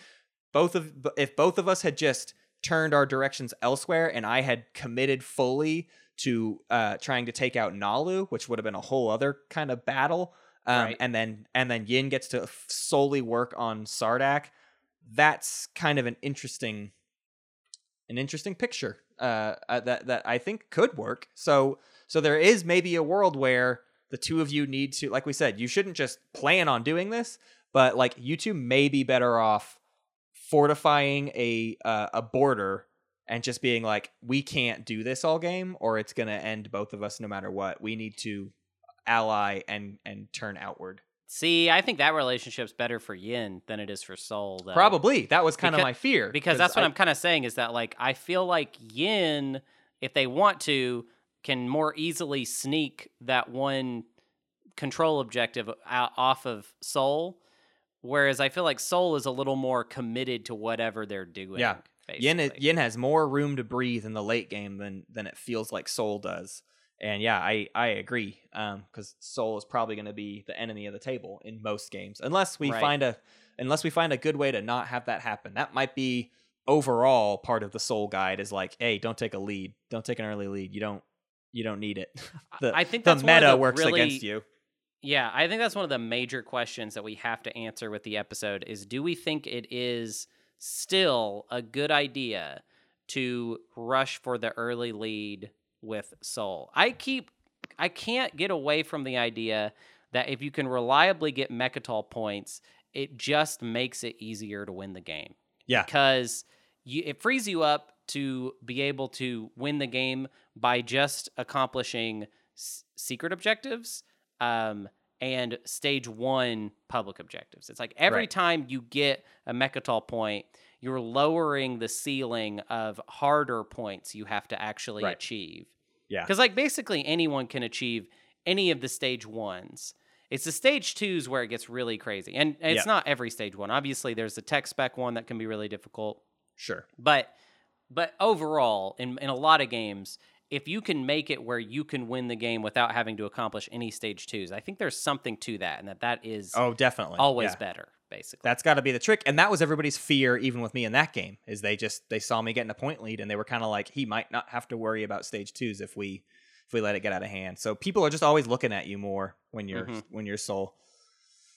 both of if both of us had just turned our directions elsewhere and I had committed fully to uh trying to take out Naalu, which would have been a whole other kind of battle. Um Right. and then and then Yin gets to solely work on Sardakk. That's kind of an interesting an interesting picture. uh, uh, that that I think could work. So so there is maybe a world where the two of you need to, like we said, you shouldn't just plan on doing this, but like you two may be better off fortifying a uh, a border and just being like, we can't do this all game, or it's gonna end both of us no matter what. We need to ally and and turn outward. See, I think that relationship's better for Yin than it is for Sol. Though. Probably that was kind of my fear because that's what I, I, am kind of saying is that like I feel like Yin, if they want to, can more easily sneak that one control objective out, off of Sol, whereas I feel like Sol is a little more committed to whatever they're doing. Yeah. Yin basically. Yin has more room to breathe in the late game than than it feels like Sol does. And yeah, I I agree. Um, because Sol is probably going to be the enemy of the table in most games, unless we Right. find a unless we find a good way to not have that happen. That might be overall part of the Sol guide is like, hey, don't take a lead, don't take an early lead. You don't you don't need it. the, I think the meta the works really- against you. Yeah, I think that's one of the major questions that we have to answer with the episode is do we think it is still a good idea to rush for the early lead with Sol? I keep I can't get away from the idea that if you can reliably get Mecatol points, it just makes it easier to win the game Yeah, because you, it frees you up to be able to win the game by just accomplishing s- secret objectives um, and stage one public objectives. It's like every Right. time you get a Mecatol point, you're lowering the ceiling of harder points you have to actually Right. achieve. Yeah. Because, like, basically anyone can achieve any of the stage ones. It's the stage twos where it gets really crazy. And, and it's Yeah. not every stage one. Obviously, there's the tech spec one that can be really difficult. sure. But but overall, in in a lot of games, if you can make it where you can win the game without having to accomplish any stage twos, I think there's something to that, and that that is Oh, definitely. always Yeah. better, basically. That's got to be the trick, and that was everybody's fear, even with me in that game. Is they just they saw me getting a point lead, and they were kind of like, he might not have to worry about stage twos if we if we let it get out of hand. So people are just always looking at you more when you're Mhm. when you're Sol.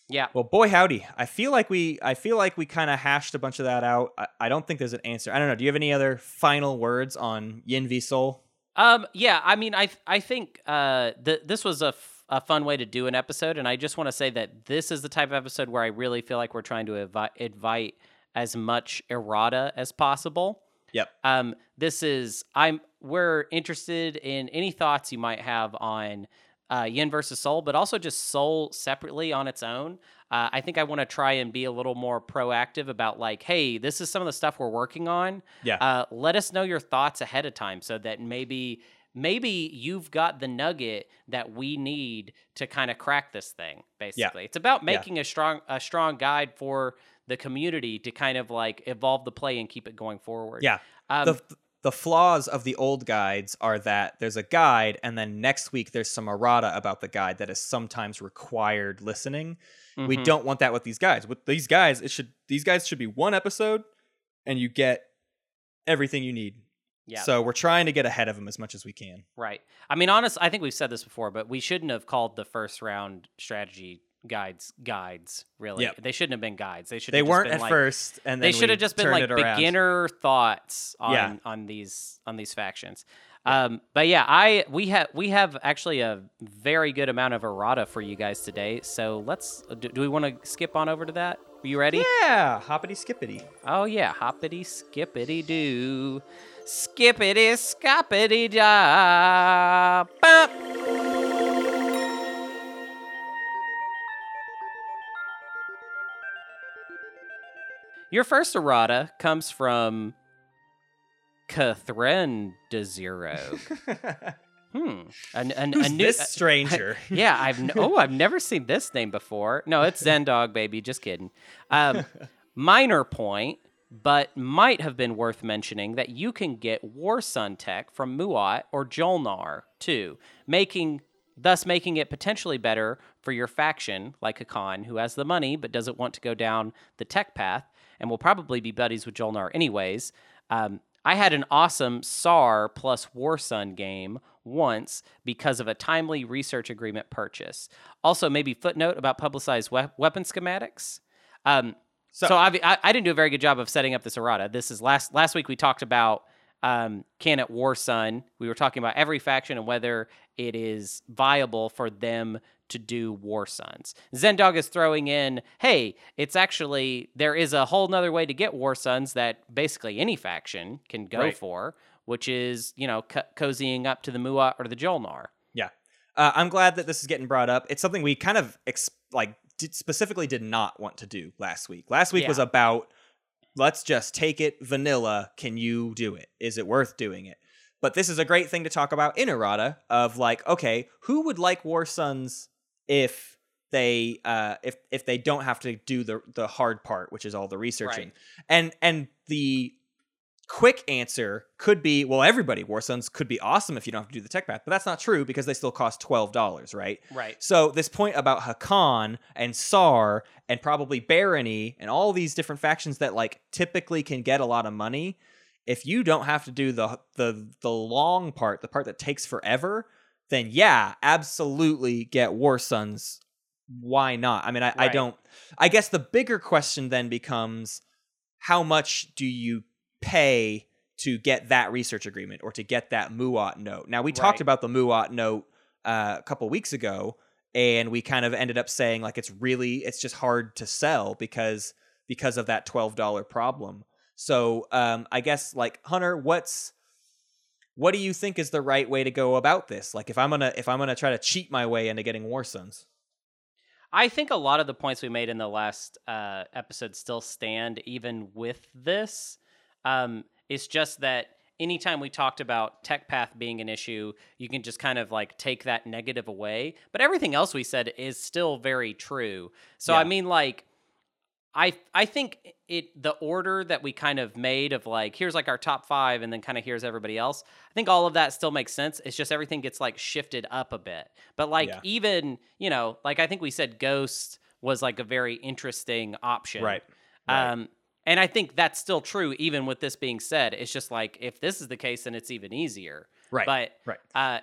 yeah. Well, boy howdy, I feel like we I feel like we kind of hashed a bunch of that out. I, I don't think there's an answer. I don't know. Do you have any other final words on Yin v Sol? Um, yeah, I mean, I I think uh, th- this was a, f- a fun way to do an episode, and I just want to say that this is the type of episode where I really feel like we're trying to invite, invite as much errata as possible. Yep. Um, this is I'm we're interested in any thoughts you might have on uh, Yin versus Sol, but also just Sol separately on its own. Uh, I think I want to try and be a little more proactive about like, hey, this is some of the stuff we're working on Yeah. uh, let us know your thoughts ahead of time so that maybe maybe you've got the nugget that we need to kind of crack this thing basically it's about Yeah. making a strong a strong guide for the community to kind of like evolve the play and keep it going forward yeah. um, the the flaws of the old guides are that there's a guide and then next week there's some errata about the guide that is sometimes required listening. We mhm. don't want that with these guys. With these guys, it should these guys should be one episode and you get everything you need. yeah So we're trying to get ahead of them as much as we can. right i mean honest i think we've said this before but we shouldn't have called the first round strategy guides guides really Yep. they shouldn't have been guides they should They have weren't been at like, first and then they should have just been like beginner thoughts on Yeah. on these on these factions. Um, but yeah, I we have we have actually a very good amount of errata for you guys today. So let's do, do we want to skip on over to that? Are you ready? Yeah, hoppity skippity. Oh yeah, hoppity skippity doo, skippity scoppity da. Your first errata comes from Catherine de Zero. Hmm. An, an, Who's a new, this stranger? yeah, I've n- oh, I've never seen this name before. No, it's Zen Dog, baby. Just kidding. Um, minor point, but might have been worth mentioning that you can get War Sun tech from Muaat or Jol-Nar too, making thus making it potentially better for your faction, like Hacan, who has the money but doesn't want to go down the tech path, and will probably be buddies with Jol-Nar anyways. Um, I had an awesome Saar plus War Sun game once because of a timely research agreement purchase. Also, maybe footnote about publicized we- weapon schematics. Um, so So- I, I, didn't do a very good job of setting up this errata. This is last last week we talked about um, can at War Sun. We were talking about every faction and whether it is viable for them to do War Suns. Zendog is throwing in, hey, it's actually there is a whole nother way to get War Suns that basically any faction can go Right. for, which is you know co- cozying up to the Muaat or the Jol-Nar. Yeah. Uh, I'm glad that this is getting brought up. It's something we kind of ex- like did, specifically did not want to do last week. Last week was about let's just take it vanilla. Can you do it? Is it worth doing it? But this is a great thing to talk about in errata of like, okay, who would like War Suns if they uh if if they don't have to do the the hard part, which is all the researching. And and the quick answer could be well everybody war suns could be awesome if you don't have to do the tech path but that's not true because they still cost $12 right Right. so this point about Hacan and Saar and probably barony and all these different factions that like typically can get a lot of money if you don't have to do the the the long part the part that takes forever then yeah absolutely get war suns. Why not? I mean i, I don't i guess the bigger question then becomes how much do you pay to get that research agreement or to get that Muaat note? Now we talked about the Muaat note uh, a couple weeks ago and we kind of ended up saying like it's really it's just hard to sell because because of that $12 problem. So um i guess like hunter what's what do you think is the right way to go about this like if i'm gonna if i'm gonna try to cheat my way into getting war suns I think a lot of the points we made in the last uh, episode still stand, even with this. Um, it's just that anytime we talked about tech path being an issue, you can just kind of like take that negative away. But everything else we said is still very true. So I mean, like, I I think it the order that we kind of made of like here's like our top five and then kind of here's everybody else. I think all of that still makes sense. It's just everything gets like shifted up a bit. But like Yeah. even you know like I think we said Ghost was like a very interesting option. right Right. Um, and I think that's still true even with this being said. It's just like if this is the case, then it's even easier. right But right uh,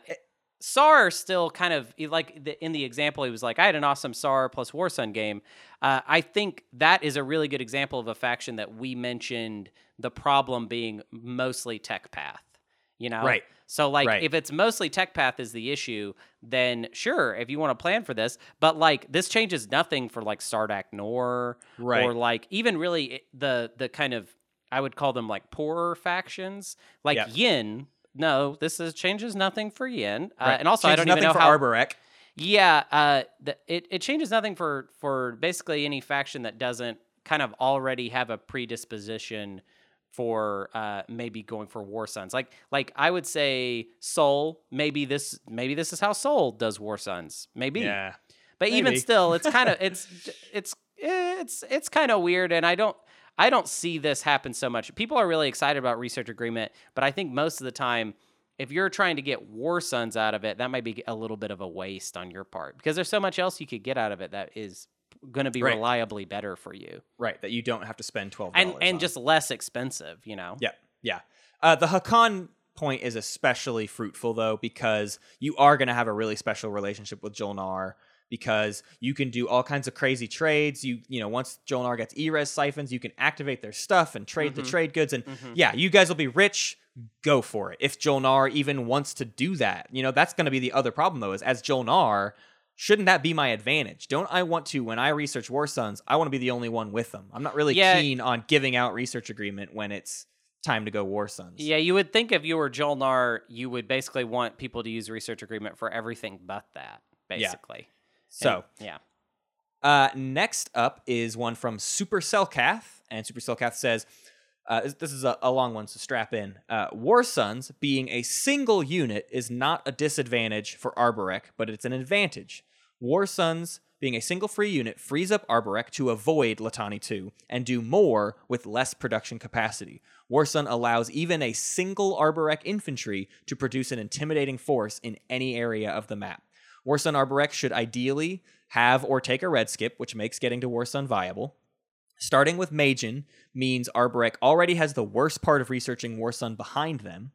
Saar still kind of like the, in the example, he was like, I had an awesome Saar plus Warsun game. Uh, I think that is a really good example of a faction that we mentioned the problem being mostly tech path. You know, Right. So like, Right. if it's mostly tech path is the issue, then sure, if you want to plan for this, but like this changes nothing for like Sardakk N'orr Right. or like even really the the kind of I would call them like poorer factions, like Yep. Yin. No, this is changes nothing for Yin, uh, Right. and also I don't even know nothing how. Arborec. Yeah, uh, the, it it changes nothing for for basically any faction that doesn't kind of already have a predisposition for uh, maybe going for War Suns. Like like I would say Sol. Maybe this maybe this is how Sol does War Suns. Maybe. yeah But even still, it's kind of it's it's it's it's kind of weird, and I don't I don't see this happen so much. People are really excited about research agreement, but I think most of the time, if you're trying to get War Suns out of it, that might be a little bit of a waste on your part because there's so much else you could get out of it that is going to be Right. reliably better for you right that you don't have to spend 12 and and just less expensive. You know. Yeah, yeah. Uh, the Hacan point is especially fruitful though because you are going to have a really special relationship with Jol-Nar because you can do all kinds of crazy trades. You you know once Jol-Nar gets E-res siphons, you can activate their stuff and trade the Mhm. trade goods, and Mhm. yeah, you guys will be rich. Go for it. If Jol-Nar even wants to do that, you know that's going to be the other problem though. Is as Jol-Nar. Shouldn't that be my advantage? Don't I want to, when I research War Suns, I want to be the only one with them. I'm not really Yeah. keen on giving out research agreement when it's time to go War Suns. Yeah, you would think if you were Jol-Nar, you would basically want people to use research agreement for everything but that, basically. So, And- yeah. uh, next up is one from Super Cellcath, and Super Cellcath says, uh, this- is a, a long one, so strap in. Uh, War Suns, being a single unit, is not a disadvantage for Arborec, but it's an advantage. War Suns, being a single free unit, frees up Arborec to avoid Letani 2 and do more with less production capacity. War Sun allows even a single Arborec infantry to produce an intimidating force in any area of the map. War Sun Arborec should ideally have or take a red skip, which makes getting to War Sun viable. Starting with Magen means Arborec already has the worst part of researching War Sun behind them,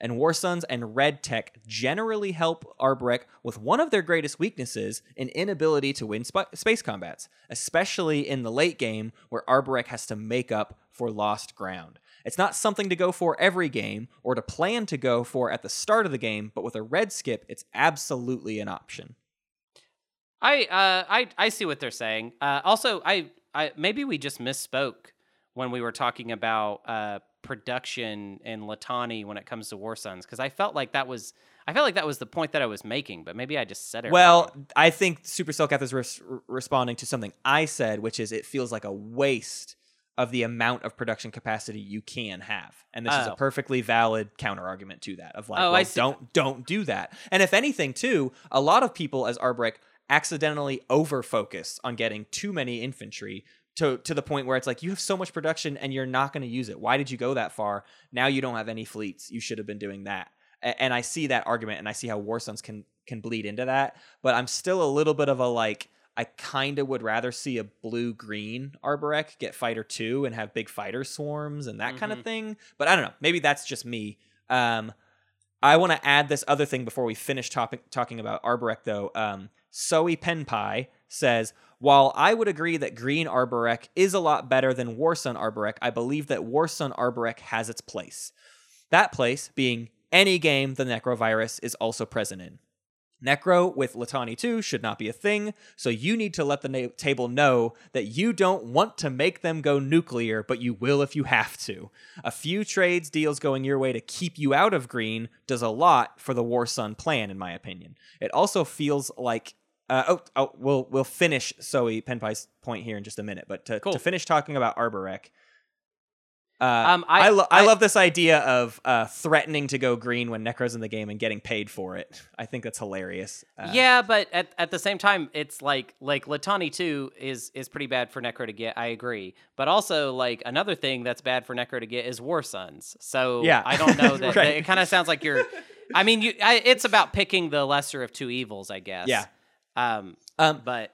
and War Suns and Red Tech generally help Arborec with one of their greatest weaknesses an inability to win sp- space combats, especially in the late game where Arborec has to make up for lost ground. It's not something to go for every game or to plan to go for at the start of the game, but with a red skip, it's absolutely an option. I uh I I see what they're saying. Uh also I I maybe we just misspoke when we were talking about uh production and Letani when it comes to War Suns because I felt like that was I felt like that was the point that I was making, but maybe I just said it. Well, wrong. I think Supercell Cellcath is res- responding to something I said, which is it feels like a waste of the amount of production capacity you can have. And this is a Oh. perfectly valid counter argument to that of like, Oh, well, don't don't do that. And if anything, too, a lot of people as Arborec accidentally over focus on getting too many infantry to to the point where it's like you have so much production and you're not going to use it. Why did you go that far? Now you don't have any fleets. You should have been doing that. A- And I see that argument and I see how War Suns can can bleed into that, but I'm still a little bit of a like I kind of would rather see a blue green Arborec get fighter 2 and have big fighter swarms and that kind of thing. But I don't know. Maybe that's just me. Um I want to add this other thing before we finish topic, talking about Arborec, though. Um, Soe Penpai says, while I would agree that Green Arborec is a lot better than Warsun Arborec, I believe that Warsun Arborec has its place. That place being any game the Nekro Virus is also present in. Nekro with Letani 2 should not be a thing, so you need to let the na- table know that you don't want to make them go nuclear, but you will if you have to. A few trades deals going your way to keep you out of green does a lot for the War Sun plan, in my opinion. It also feels like. Uh, oh, oh, we'll we'll finish Zoe Penpai's point here in just a minute, but to, Cool. to finish talking about Arborec, uh, Um, I, I- lo- I I- love this idea of uh, threatening to go green when Nekro's in the game and getting paid for it. I think that's hilarious. Uh, yeah, but at, at the same time, it's like like Letani too is is pretty bad for Nekro to get. I agree, but also like another thing that's bad for Nekro to get is War Suns. So Yeah. I don't know that, that it kind of sounds like you're. I mean, you. I, it's about picking the lesser of two evils, I guess. Yeah. Um. Um, But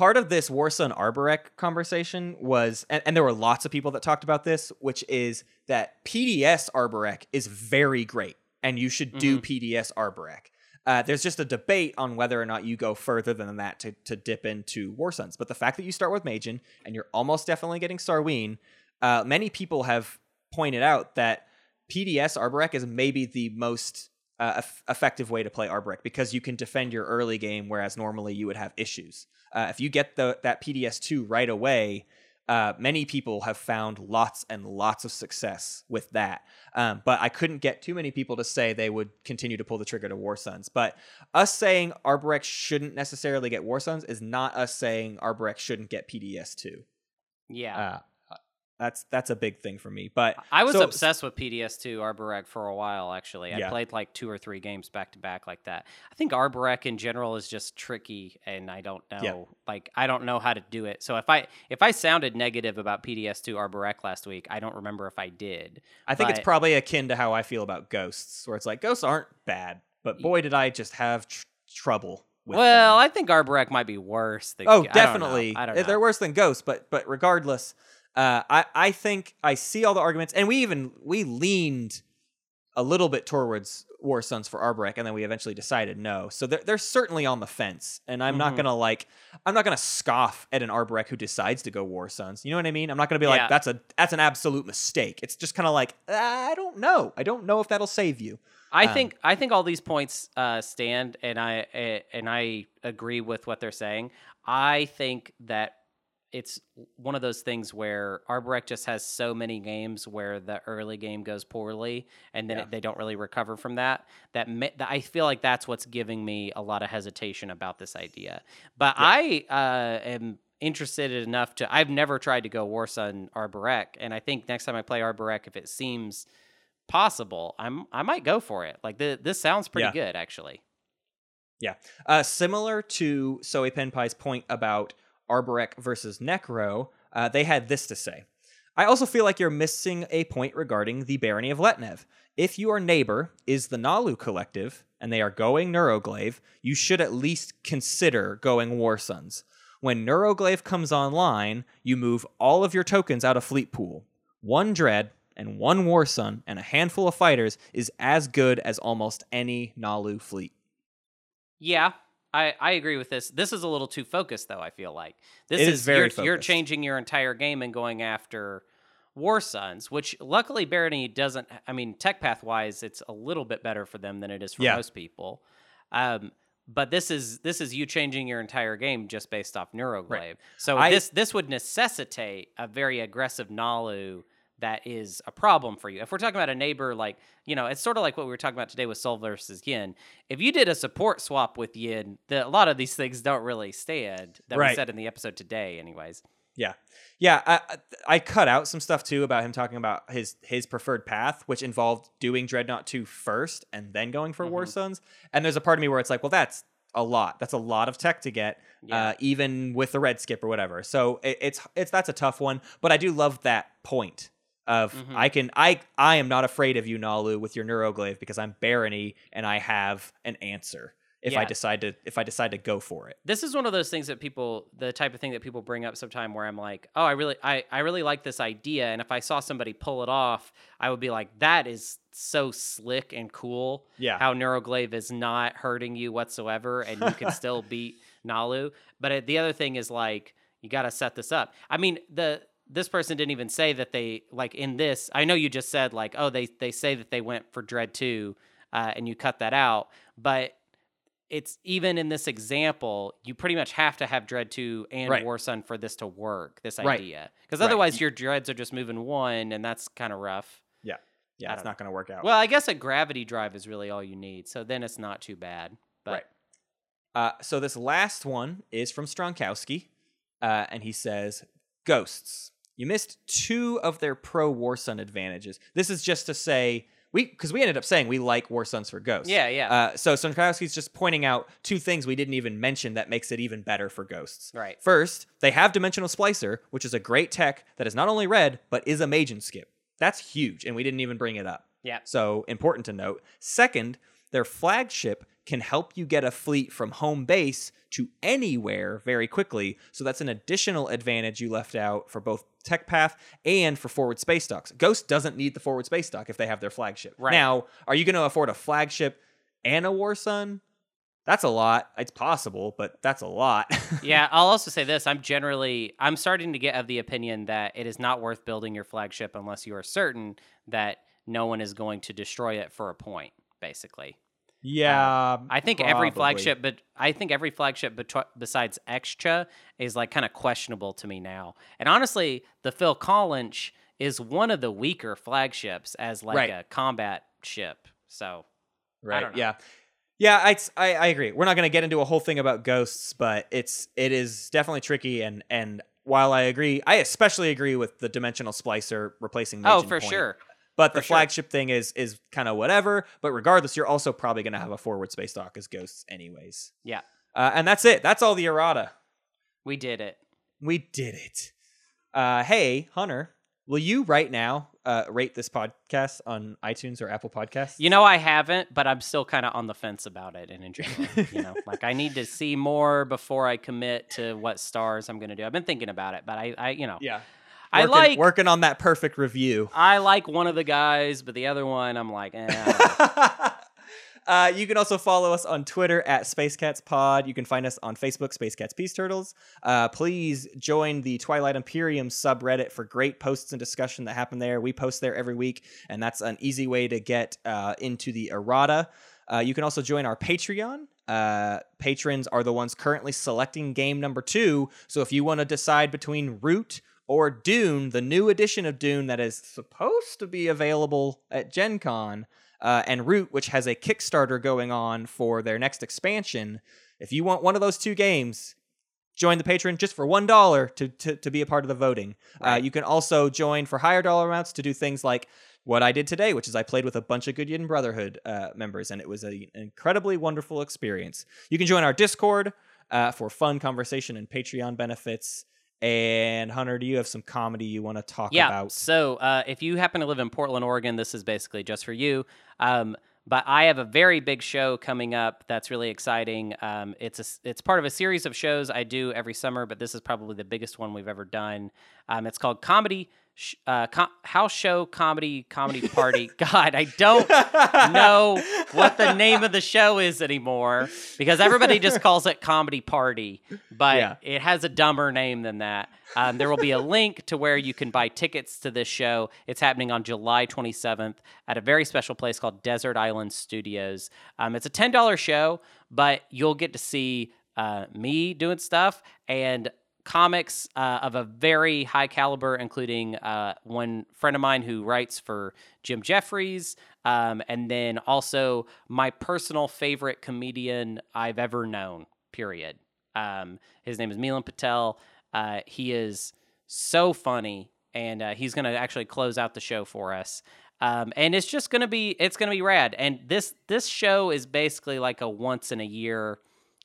part of this Warsun Arborec conversation was, and, and there were lots of people that talked about this, which is that PDS Arborec is very great, and you should do PDS Arborec. Uh, there's just a debate on whether or not you go further than that to, to dip into War Suns. But the fact that you start with Magen and you're almost definitely getting Sarween, uh, many people have pointed out that PDS Arborec is maybe the most uh, eff- effective way to play Arborec because you can defend your early game, whereas normally you would have issues. Uh, if you get the that PDS two right away, uh, many people have found lots and lots of success with that. Um, but I couldn't get too many people to say they would continue to pull the trigger to War Suns. But us saying Arborec shouldn't necessarily get War Suns is not us saying Arborec shouldn't get PDS two. yeah, Uh, that's that's a big thing for me. But I was so- obsessed with PDS2 Arborec for a while, actually. I Yeah. played like two or three games back to back like that. I think Arborec in general is just tricky and I don't know Yeah. like I don't know how to do it. So if I if I sounded negative about PDS2 Arborec last week, I don't remember if I did. I think it's probably akin to how I feel about ghosts, where it's like ghosts aren't bad, but boy, did I just have tr- trouble with well, them. I think Arborec might be worse than oh, I don't know. definitely, I don't know. they're worse than ghosts, but but regardless, uh, I I think I see all the arguments, and we even we leaned a little bit towards War Suns for Arborec, and then we eventually decided no. So they're they're certainly on the fence, and I'm not Mhm. gonna like I'm not gonna scoff at an Arborec who decides to go War Suns. You know what I mean? I'm not gonna be Yeah. like that's a that's an absolute mistake. It's just kind of like "Uh, I don't know. I don't know if that'll save you. I Um, think I think all these points uh, stand, and I eh, and I agree with what they're saying. I think that it's one of those things where Arborec just has so many games where the early game goes poorly, and then Yeah. it, they don't really recover from that. That, that I feel like that's what's giving me a lot of hesitation about this idea. But I uh, am interested enough to. I've never tried to go Warsun Arborec, and I think next time I play Arborec, if it seems possible, I'm I might go for it. Like the, this sounds pretty Yeah. good actually. Yeah. Uh, similar to Soe Penpai's point about Arborec versus Nekro, uh, they had this to say. I also feel like you're missing a point regarding the Barony of Letnev. If your neighbor is the Naalu Collective and they are going Neuroglaive, you should at least consider going War Suns. When Neuroglaive comes online, you move all of your tokens out of Fleet Pool. One Dread and one War Sun and a handful of fighters is as good as almost any Naalu fleet. Yeah, I, I agree with this. This is a little too focused though. I feel like this is, is very you're, you're changing your entire game and going after War Suns, which luckily Barony doesn't. I mean, tech path wise, it's a little bit better for them than it is for Yeah. most people. Um, but this is this is you changing your entire game just based off Neuroglaive. So I- this this would necessitate a very aggressive Naalu that is a problem for you. If we're talking about a neighbor, like you know, it's sort of like what we were talking about today with Sol versus Yin. If you did a support swap with Yin, the, a lot of these things don't really stand. That we said in the episode today, anyways. Yeah, yeah. I I- cut out some stuff too about him talking about his his preferred path, which involved doing Dreadnought two first and then going for War Mhm. Sons. And there's a part of me where it's like, well, that's a lot. That's a lot of tech to get, Yeah. uh, even with the red skip or whatever. So it, it's it's that's a tough one. But I do love that point of Mhm. I can I I am not afraid of you, Naalu, with your Neuroglaive because I'm Barony and I have an answer if I decide to if I decide to go for it. this is one of those things that people the type of thing that people bring up sometime where i'm like oh i really i, I really like this idea and if i saw somebody pull it off i would be like that is so slick and cool Yeah. how neuroglaive is not hurting you whatsoever and you can still beat Naalu but uh, the other thing is like you got to set this up i mean the this person didn't even say that they like in this i know you just said like oh they they say that they went for dread 2 uh, and you cut that out but it's even in this example, you pretty much have to have Dread 2 and Right. War Sun for this to work, this Right. idea. Because Right. otherwise, your Dreads are just moving one, and that's kind of rough. Yeah. Yeah, it's not going to work out. Well, I guess a gravity drive is really all you need. So then it's not too bad. But Right. Uh, so this last one is from Stronkowski, uh, and he says, "Ghosts, you missed two of their pro War Sun advantages. This is just to say we because we ended up saying we like War Suns for Ghosts. Yeah, yeah. Uh, so Stronkowski's just pointing out two things we didn't even mention that makes it even better for Ghosts. Right. First, they have Dimensional Splicer, which is a great tech that is not only red but is a mage and skip. That's huge, and we didn't even bring it up. Yeah. So important to note. Second, their flagship can help you get a fleet from home base to anywhere very quickly. So that's an additional advantage you left out for both Tech Path and for forward space docks. Ghost doesn't need the forward space dock if they have their flagship. Right. Now, are you going to afford a flagship and a War Sun? That's a lot. It's possible, but that's a lot. yeah, I'll also say this. I'm generally I'm starting to get of the opinion that it is not worth building your flagship unless you are certain that no one is going to destroy it for a point, basically. Yeah. Uh, I think every flagship, but I think every flagship betw- besides Extra is like kind of questionable to me now. And honestly, the Phil Collins is one of the weaker flagships as like Right. a combat ship. So Right. Yeah. Yeah, I, I I agree. We're not going to get into a whole thing about ghosts, but it's it is definitely tricky and and while I agree, I especially agree with the dimensional splicer replacing oh, Legion for Point. sure. But the sure. flagship thing is is kind of whatever, but regardless, you're also probably going to have a forward space dock as ghosts anyways. Yeah, Uh, and that's it. That's all the errata. we did it. We did it. Uh, hey, Hunter, will you right now uh, rate this podcast on iTunes or Apple Podcasts? You know, I haven't, but I'm still kind of on the fence about it and enjoying it. You know, like I need to see more before I commit to what stars I'm going to do. I've been thinking about it, but I, I you know, yeah. I like working on that perfect review. I like one of the guys, but the other one, I'm like, eh, I don't know. uh, you can also follow us on Twitter at SpaceCatsPod. You can find us on Facebook, Space Cats Peace Turtles. Uh, please join the Twilight Imperium subreddit for great posts and discussion that happen there. We post there every week, and that's an easy way to get uh, into the errata. Uh, you can also join our Patreon. Uh, patrons are the ones currently selecting game number two. So if you want to decide between Root or Dune, the new edition of Dune that is supposed to be available at Gen Con, uh, and Root, which has a Kickstarter going on for their next expansion, if you want one of those two games, join the patron just for one dollar to, to to be a part of the voting. Uh, you can also join for higher dollar amounts to do things like what I did today, which is I played with a bunch of Good Yin Brotherhood uh, members, and it was a, an incredibly wonderful experience. You can join our Discord uh, for fun conversation and Patreon benefits. And Hunter, do you have some comedy you want to talk yeah. about? So uh, if you happen to live in Portland, Oregon, this is basically just for you. Um, but I have a very big show coming up that's really exciting. Um, it's a, it's part of a series of shows I do every summer, but this is probably the biggest one we've ever done. Um, it's called Comedy uh, com- house show comedy comedy party. God, I don't know what the name of the show is anymore because everybody just calls it comedy party, but Yeah. it has a dumber name than that. Um, there will be a link to where you can buy tickets to this show. It's happening on July 27th at a very special place called Desert Island Studios. Um, it's a $10 show, but you'll get to see uh, me doing stuff and comics uh, of a very high caliber, including uh, one friend of mine who writes for Jim Jefferies, um, and then also my personal favorite comedian I've ever known. Period. Um, his name is Milan Patel. Uh, he is so funny, and uh, he's going to actually close out the show for us. Um, and it's just going to be it's going to be rad. And this this show is basically like a once in a year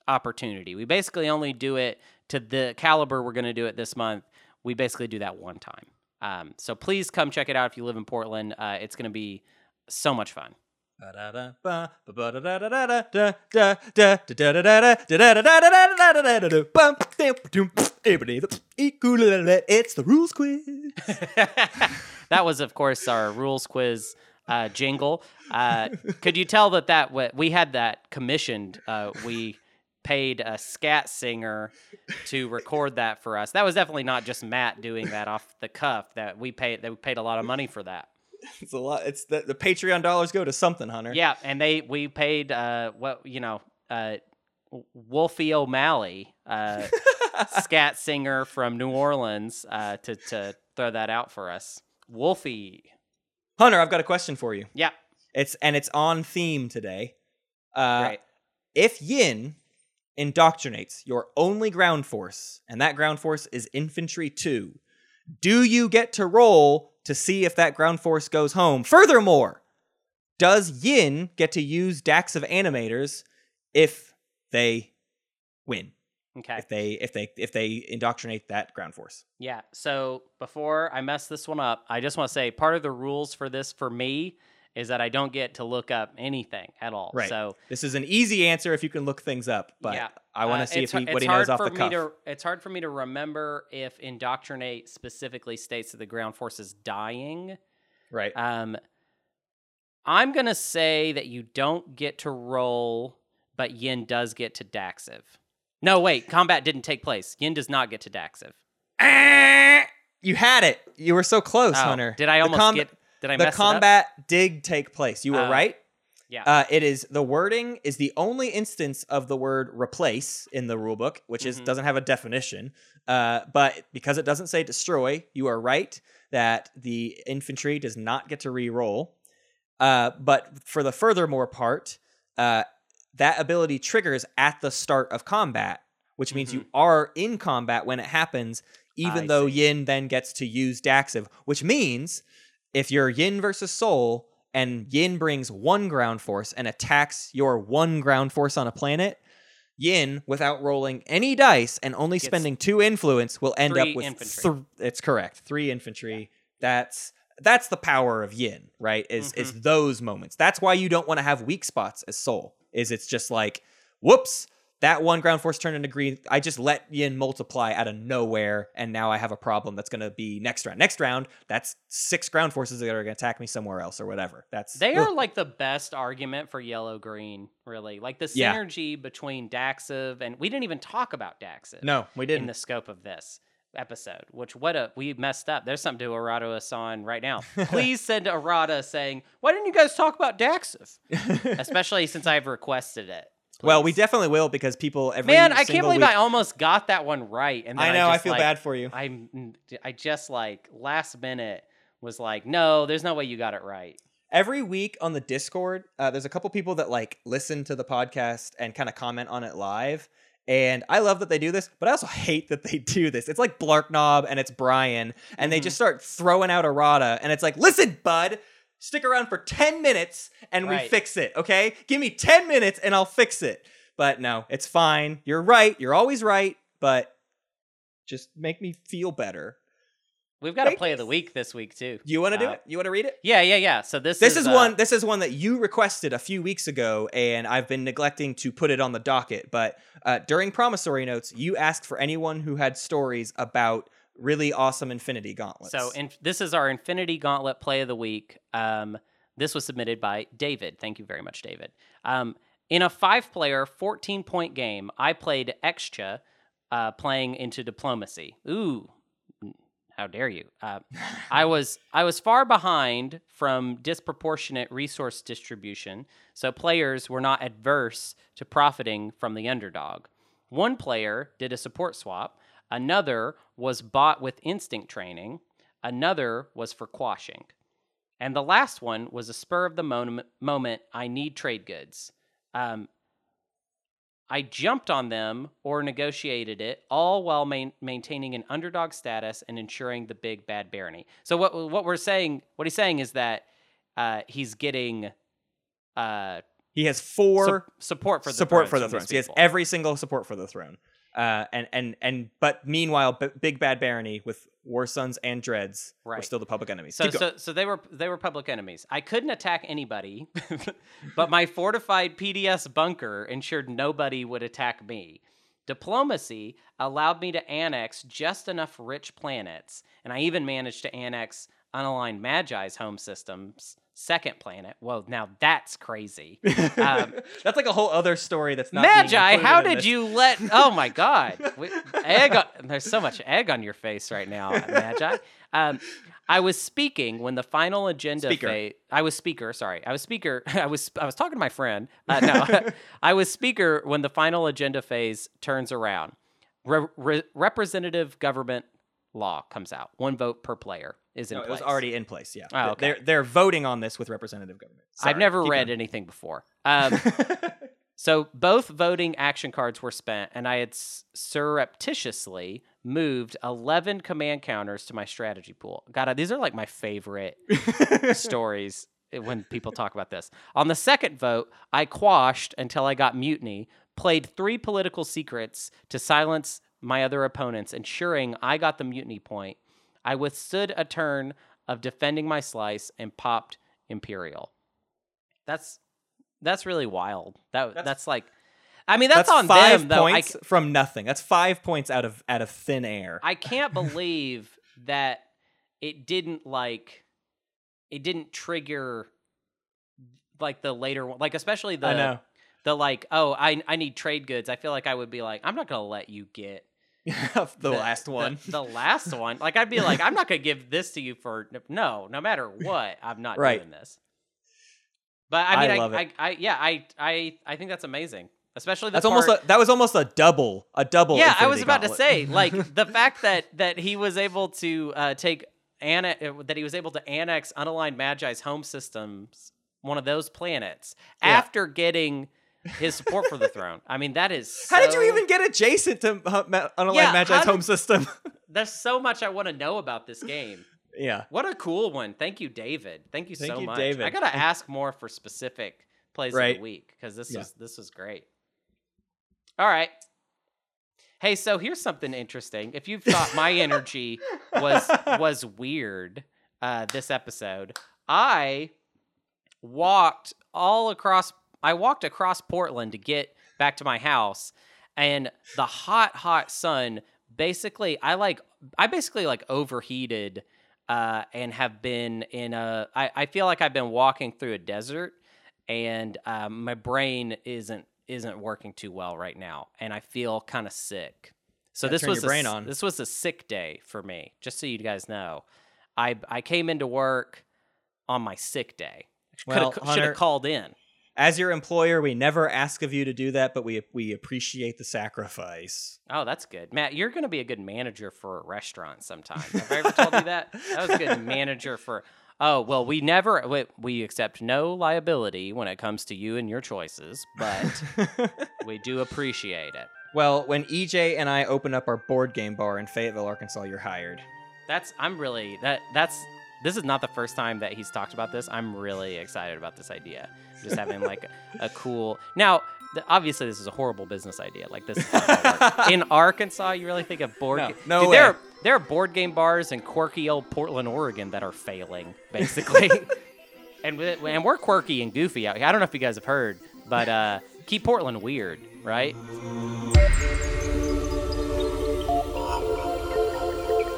opportunity. We basically only do it to the caliber we're going to do it this month. We basically do that one time. Um, so please come check it out if you live in Portland. Uh, it's going to be so much fun. It's the rules quiz. that was, of course, our rules quiz uh, jingle. Uh, could you tell that that we had that commissioned? Uh, we paid a scat singer to record that for us. That was definitely not just Matt doing that off the cuff. That we paid. That we paid a lot of money for that. It's a lot. It's the, the Patreon dollars go to something, Hunter. Yeah, and they we paid uh, what you know. Uh, Wolfie O'Malley, uh, scat singer from New Orleans, uh, to to throw that out for us. Wolfie, Hunter, I've got a question for you. yeah, It's and it's on theme today. Uh, right. If Yin indoctrinates your only ground force, and that ground force is infantry two, do you get to roll to see if that ground force goes home? Furthermore, does Yin get to use Dacxive Animators if they win? Okay. If they if they if they indoctrinate that ground force? Yeah. So before I mess this one up, I just want to say part of the rules for this for me is that I don't get to look up anything at all. Right. So This is an easy answer if you can look things up, but Yeah. I want uh, to see if he, what he knows off the cuff. To, it's hard for me to remember if indoctrinate specifically states that the ground force is dying. Right. Um, I'm gonna say that you don't get to roll, but Yin does get to Dacxive. No, wait, combat didn't take place. Yin does not get to Dacxive. Ah! You had it. You were so close, Oh, Hunter. Did I almost com- get? Did I the mess it up? combat did take place. You were Oh. right. Yeah. Uh, it is the wording is the only instance of the word replace in the rulebook, which is Mhm. doesn't have a definition. Uh, but because it doesn't say destroy, you are right that the infantry does not get to re-roll. Uh, but for the furthermore part, uh, that ability triggers at the start of combat, which means you are in combat when it happens, even Mm-hmm. I though see. Yin then gets to use Dacxive, which means if you're Yin versus Sol and Yin brings one ground force and attacks your one ground force on a planet, Yin, without rolling any dice and only Gets spending two influence, will end up with infantry. th- it's correct, three infantry. That's that's the power of Yin, right? Is is Mm-hmm. those moments. That's why you don't want to have weak spots as Sol. Is it's just like, whoops, that one ground force turned into green. I just let Yin multiply out of nowhere, and now I have a problem that's going to be next round. Next round, that's six ground forces that are going to attack me somewhere else or whatever. That's They ugh. are like the best argument for yellow green, really. Like the Yeah. synergy between Dacxive and we didn't even talk about Dacxive no, we didn't. In the scope of this episode. Which what a we messed up. There's something to errata us on right now. Please send errata saying, "Why didn't you guys talk about Dacxive?" Especially since I've requested it. Well, we definitely will because people every man, I can't believe I week- I almost got that one right, and then I know. I just, feel like, bad for you. I'm I just like last minute was like, no, there's no way you got it right. every week on the discord uh, there's a couple people that like listen to the podcast and kind of comment on it live and i love that they do this but i also hate that they do this it's like blarknob and it's brian and they Mhm. just start throwing out errata and it's like listen bud stick around for 10 minutes and we fix it okay? Give me 10 minutes and i'll fix it. But no it's fine. You're right. You're always right. But just make me feel better. We've got a play of the week this week too. you want to do Uh, it? You want to read it? Yeah, yeah, yeah. So this this is, uh, one this is one that you requested a few weeks ago and i've been neglecting to put it on the docket. But uh, during promissory notes you asked for anyone who had stories about really awesome Infinity Gauntlets. So in, this is our Infinity Gauntlet Play of the Week. Um, this was submitted by David. Thank you very much, David. Um, in a five-player, 14-point game, I played Extra, uh, playing into diplomacy. Ooh, how dare you? Uh, I was I was far behind from disproportionate resource distribution, so players were not adverse to profiting from the underdog. One player did a support swap, another was bought with instinct training, another was for quashing, and the last one was a spur of the moment. moment I need trade goods. Um, I jumped on them or negotiated it, all while main, maintaining an underdog status and ensuring the big bad barony. So what what we're saying, what he's saying is that uh, he's getting uh, he has four su- support for the support for the throne. He has every single support for the throne. Uh, and and and but meanwhile, B- Big Bad Barony with War Suns and Dreads were Right. still the public enemies. So, so, so they were they were public enemies. I couldn't attack anybody, but my fortified PDS bunker ensured nobody would attack me. Diplomacy allowed me to annex just enough rich planets, and I even managed to annex unaligned Magi's home system's second planet. Well, now that's crazy. Um, that's like a whole other story. That's not Magi, how did this. you let? Oh my God, We- egg! On, there's so much egg on your face right now, Magi. Um, I was speaking when the final agenda Speaker. phase. I was speaker. Sorry, I was speaker. I was I was talking to my friend. Uh, no, I was speaker when the final agenda phase turns around. Re- re- representative government law comes out. One vote per player is in No, it was already in place. Yeah, Oh, okay. they're they're voting on this with representative government. I've never keep read going. anything before. Um, So both voting action cards were spent, and I had surreptitiously moved 11 command counters to my strategy pool. God, these are like my favorite stories when people talk about this. On the second vote, I quashed until I got mutiny, played three political secrets to silence my other opponents, ensuring I got the mutiny point. I withstood a turn of defending my slice and popped Imperial. That's that's really wild. That that's, That's- like, I mean, that's, That's on five them though. I, points from nothing. That's five points out of out of thin air. I can't believe that it didn't like it didn't trigger like the later one, like especially the the like oh I I need trade goods. I feel like I would be like I'm not gonna let you get the, last one. The, the last one. Like I'd be like I'm not gonna give this to you for no no matter what. I'm not Right. doing this. But I I mean, I, I, it. I, yeah, I, I, I think that's amazing. Especially the That's almost a, that was almost a double a double. yeah i was about to say like the fact that that he was able to uh, take anna uh, that he was able to annex unaligned magi's home systems one of those planets Yeah. after getting his support for the throne. I mean that is How did you even get adjacent to uh, Ma- Unaligned Yeah, Magi's did- home system? there's so much i want to know about this game. Yeah. what a cool one. Thank you david. Thank you Thank so you, much. David. i gotta ask more for specific plays of the week because this Yeah. was this was great. All right. Hey so here's something interesting. If you thought my energy was was weird uh this episode i walked all across i walked across portland to get back to my house and the hot hot sun basically i like i basically like overheated uh and have been in a i, I feel like i've been walking through a desert and um, my brain isn't isn't working too well right now and i feel kind of sick. So Gotta this was brain a, s- on. this was a sick day for me just so you guys know. I i came into work on my sick day. Well, should have called in As your employer, we never ask of you to do that, but we we appreciate the sacrifice. Oh, that's good. Matt, you're going to be a good manager for a restaurant sometime. Have I ever told you that? That was a good manager for. Oh, well, we never, we, we accept no liability when it comes to you and your choices, but we do appreciate it. well, when EJ and I open up our board game bar in Fayetteville, Arkansas, you're hired. That's, I'm really, that, that's, this is not the first time that he's talked about this. I'm really excited about this idea. Just having like a, cool. Now, th- obviously, this is a horrible business idea. Like this in Arkansas. You really think of board? No, ga- no Dude, way. There, are, there are board game bars in quirky old Portland, Oregon that are failing, basically. and and we're quirky and goofy out here. I don't know if you guys have heard, but uh, keep Portland weird, right?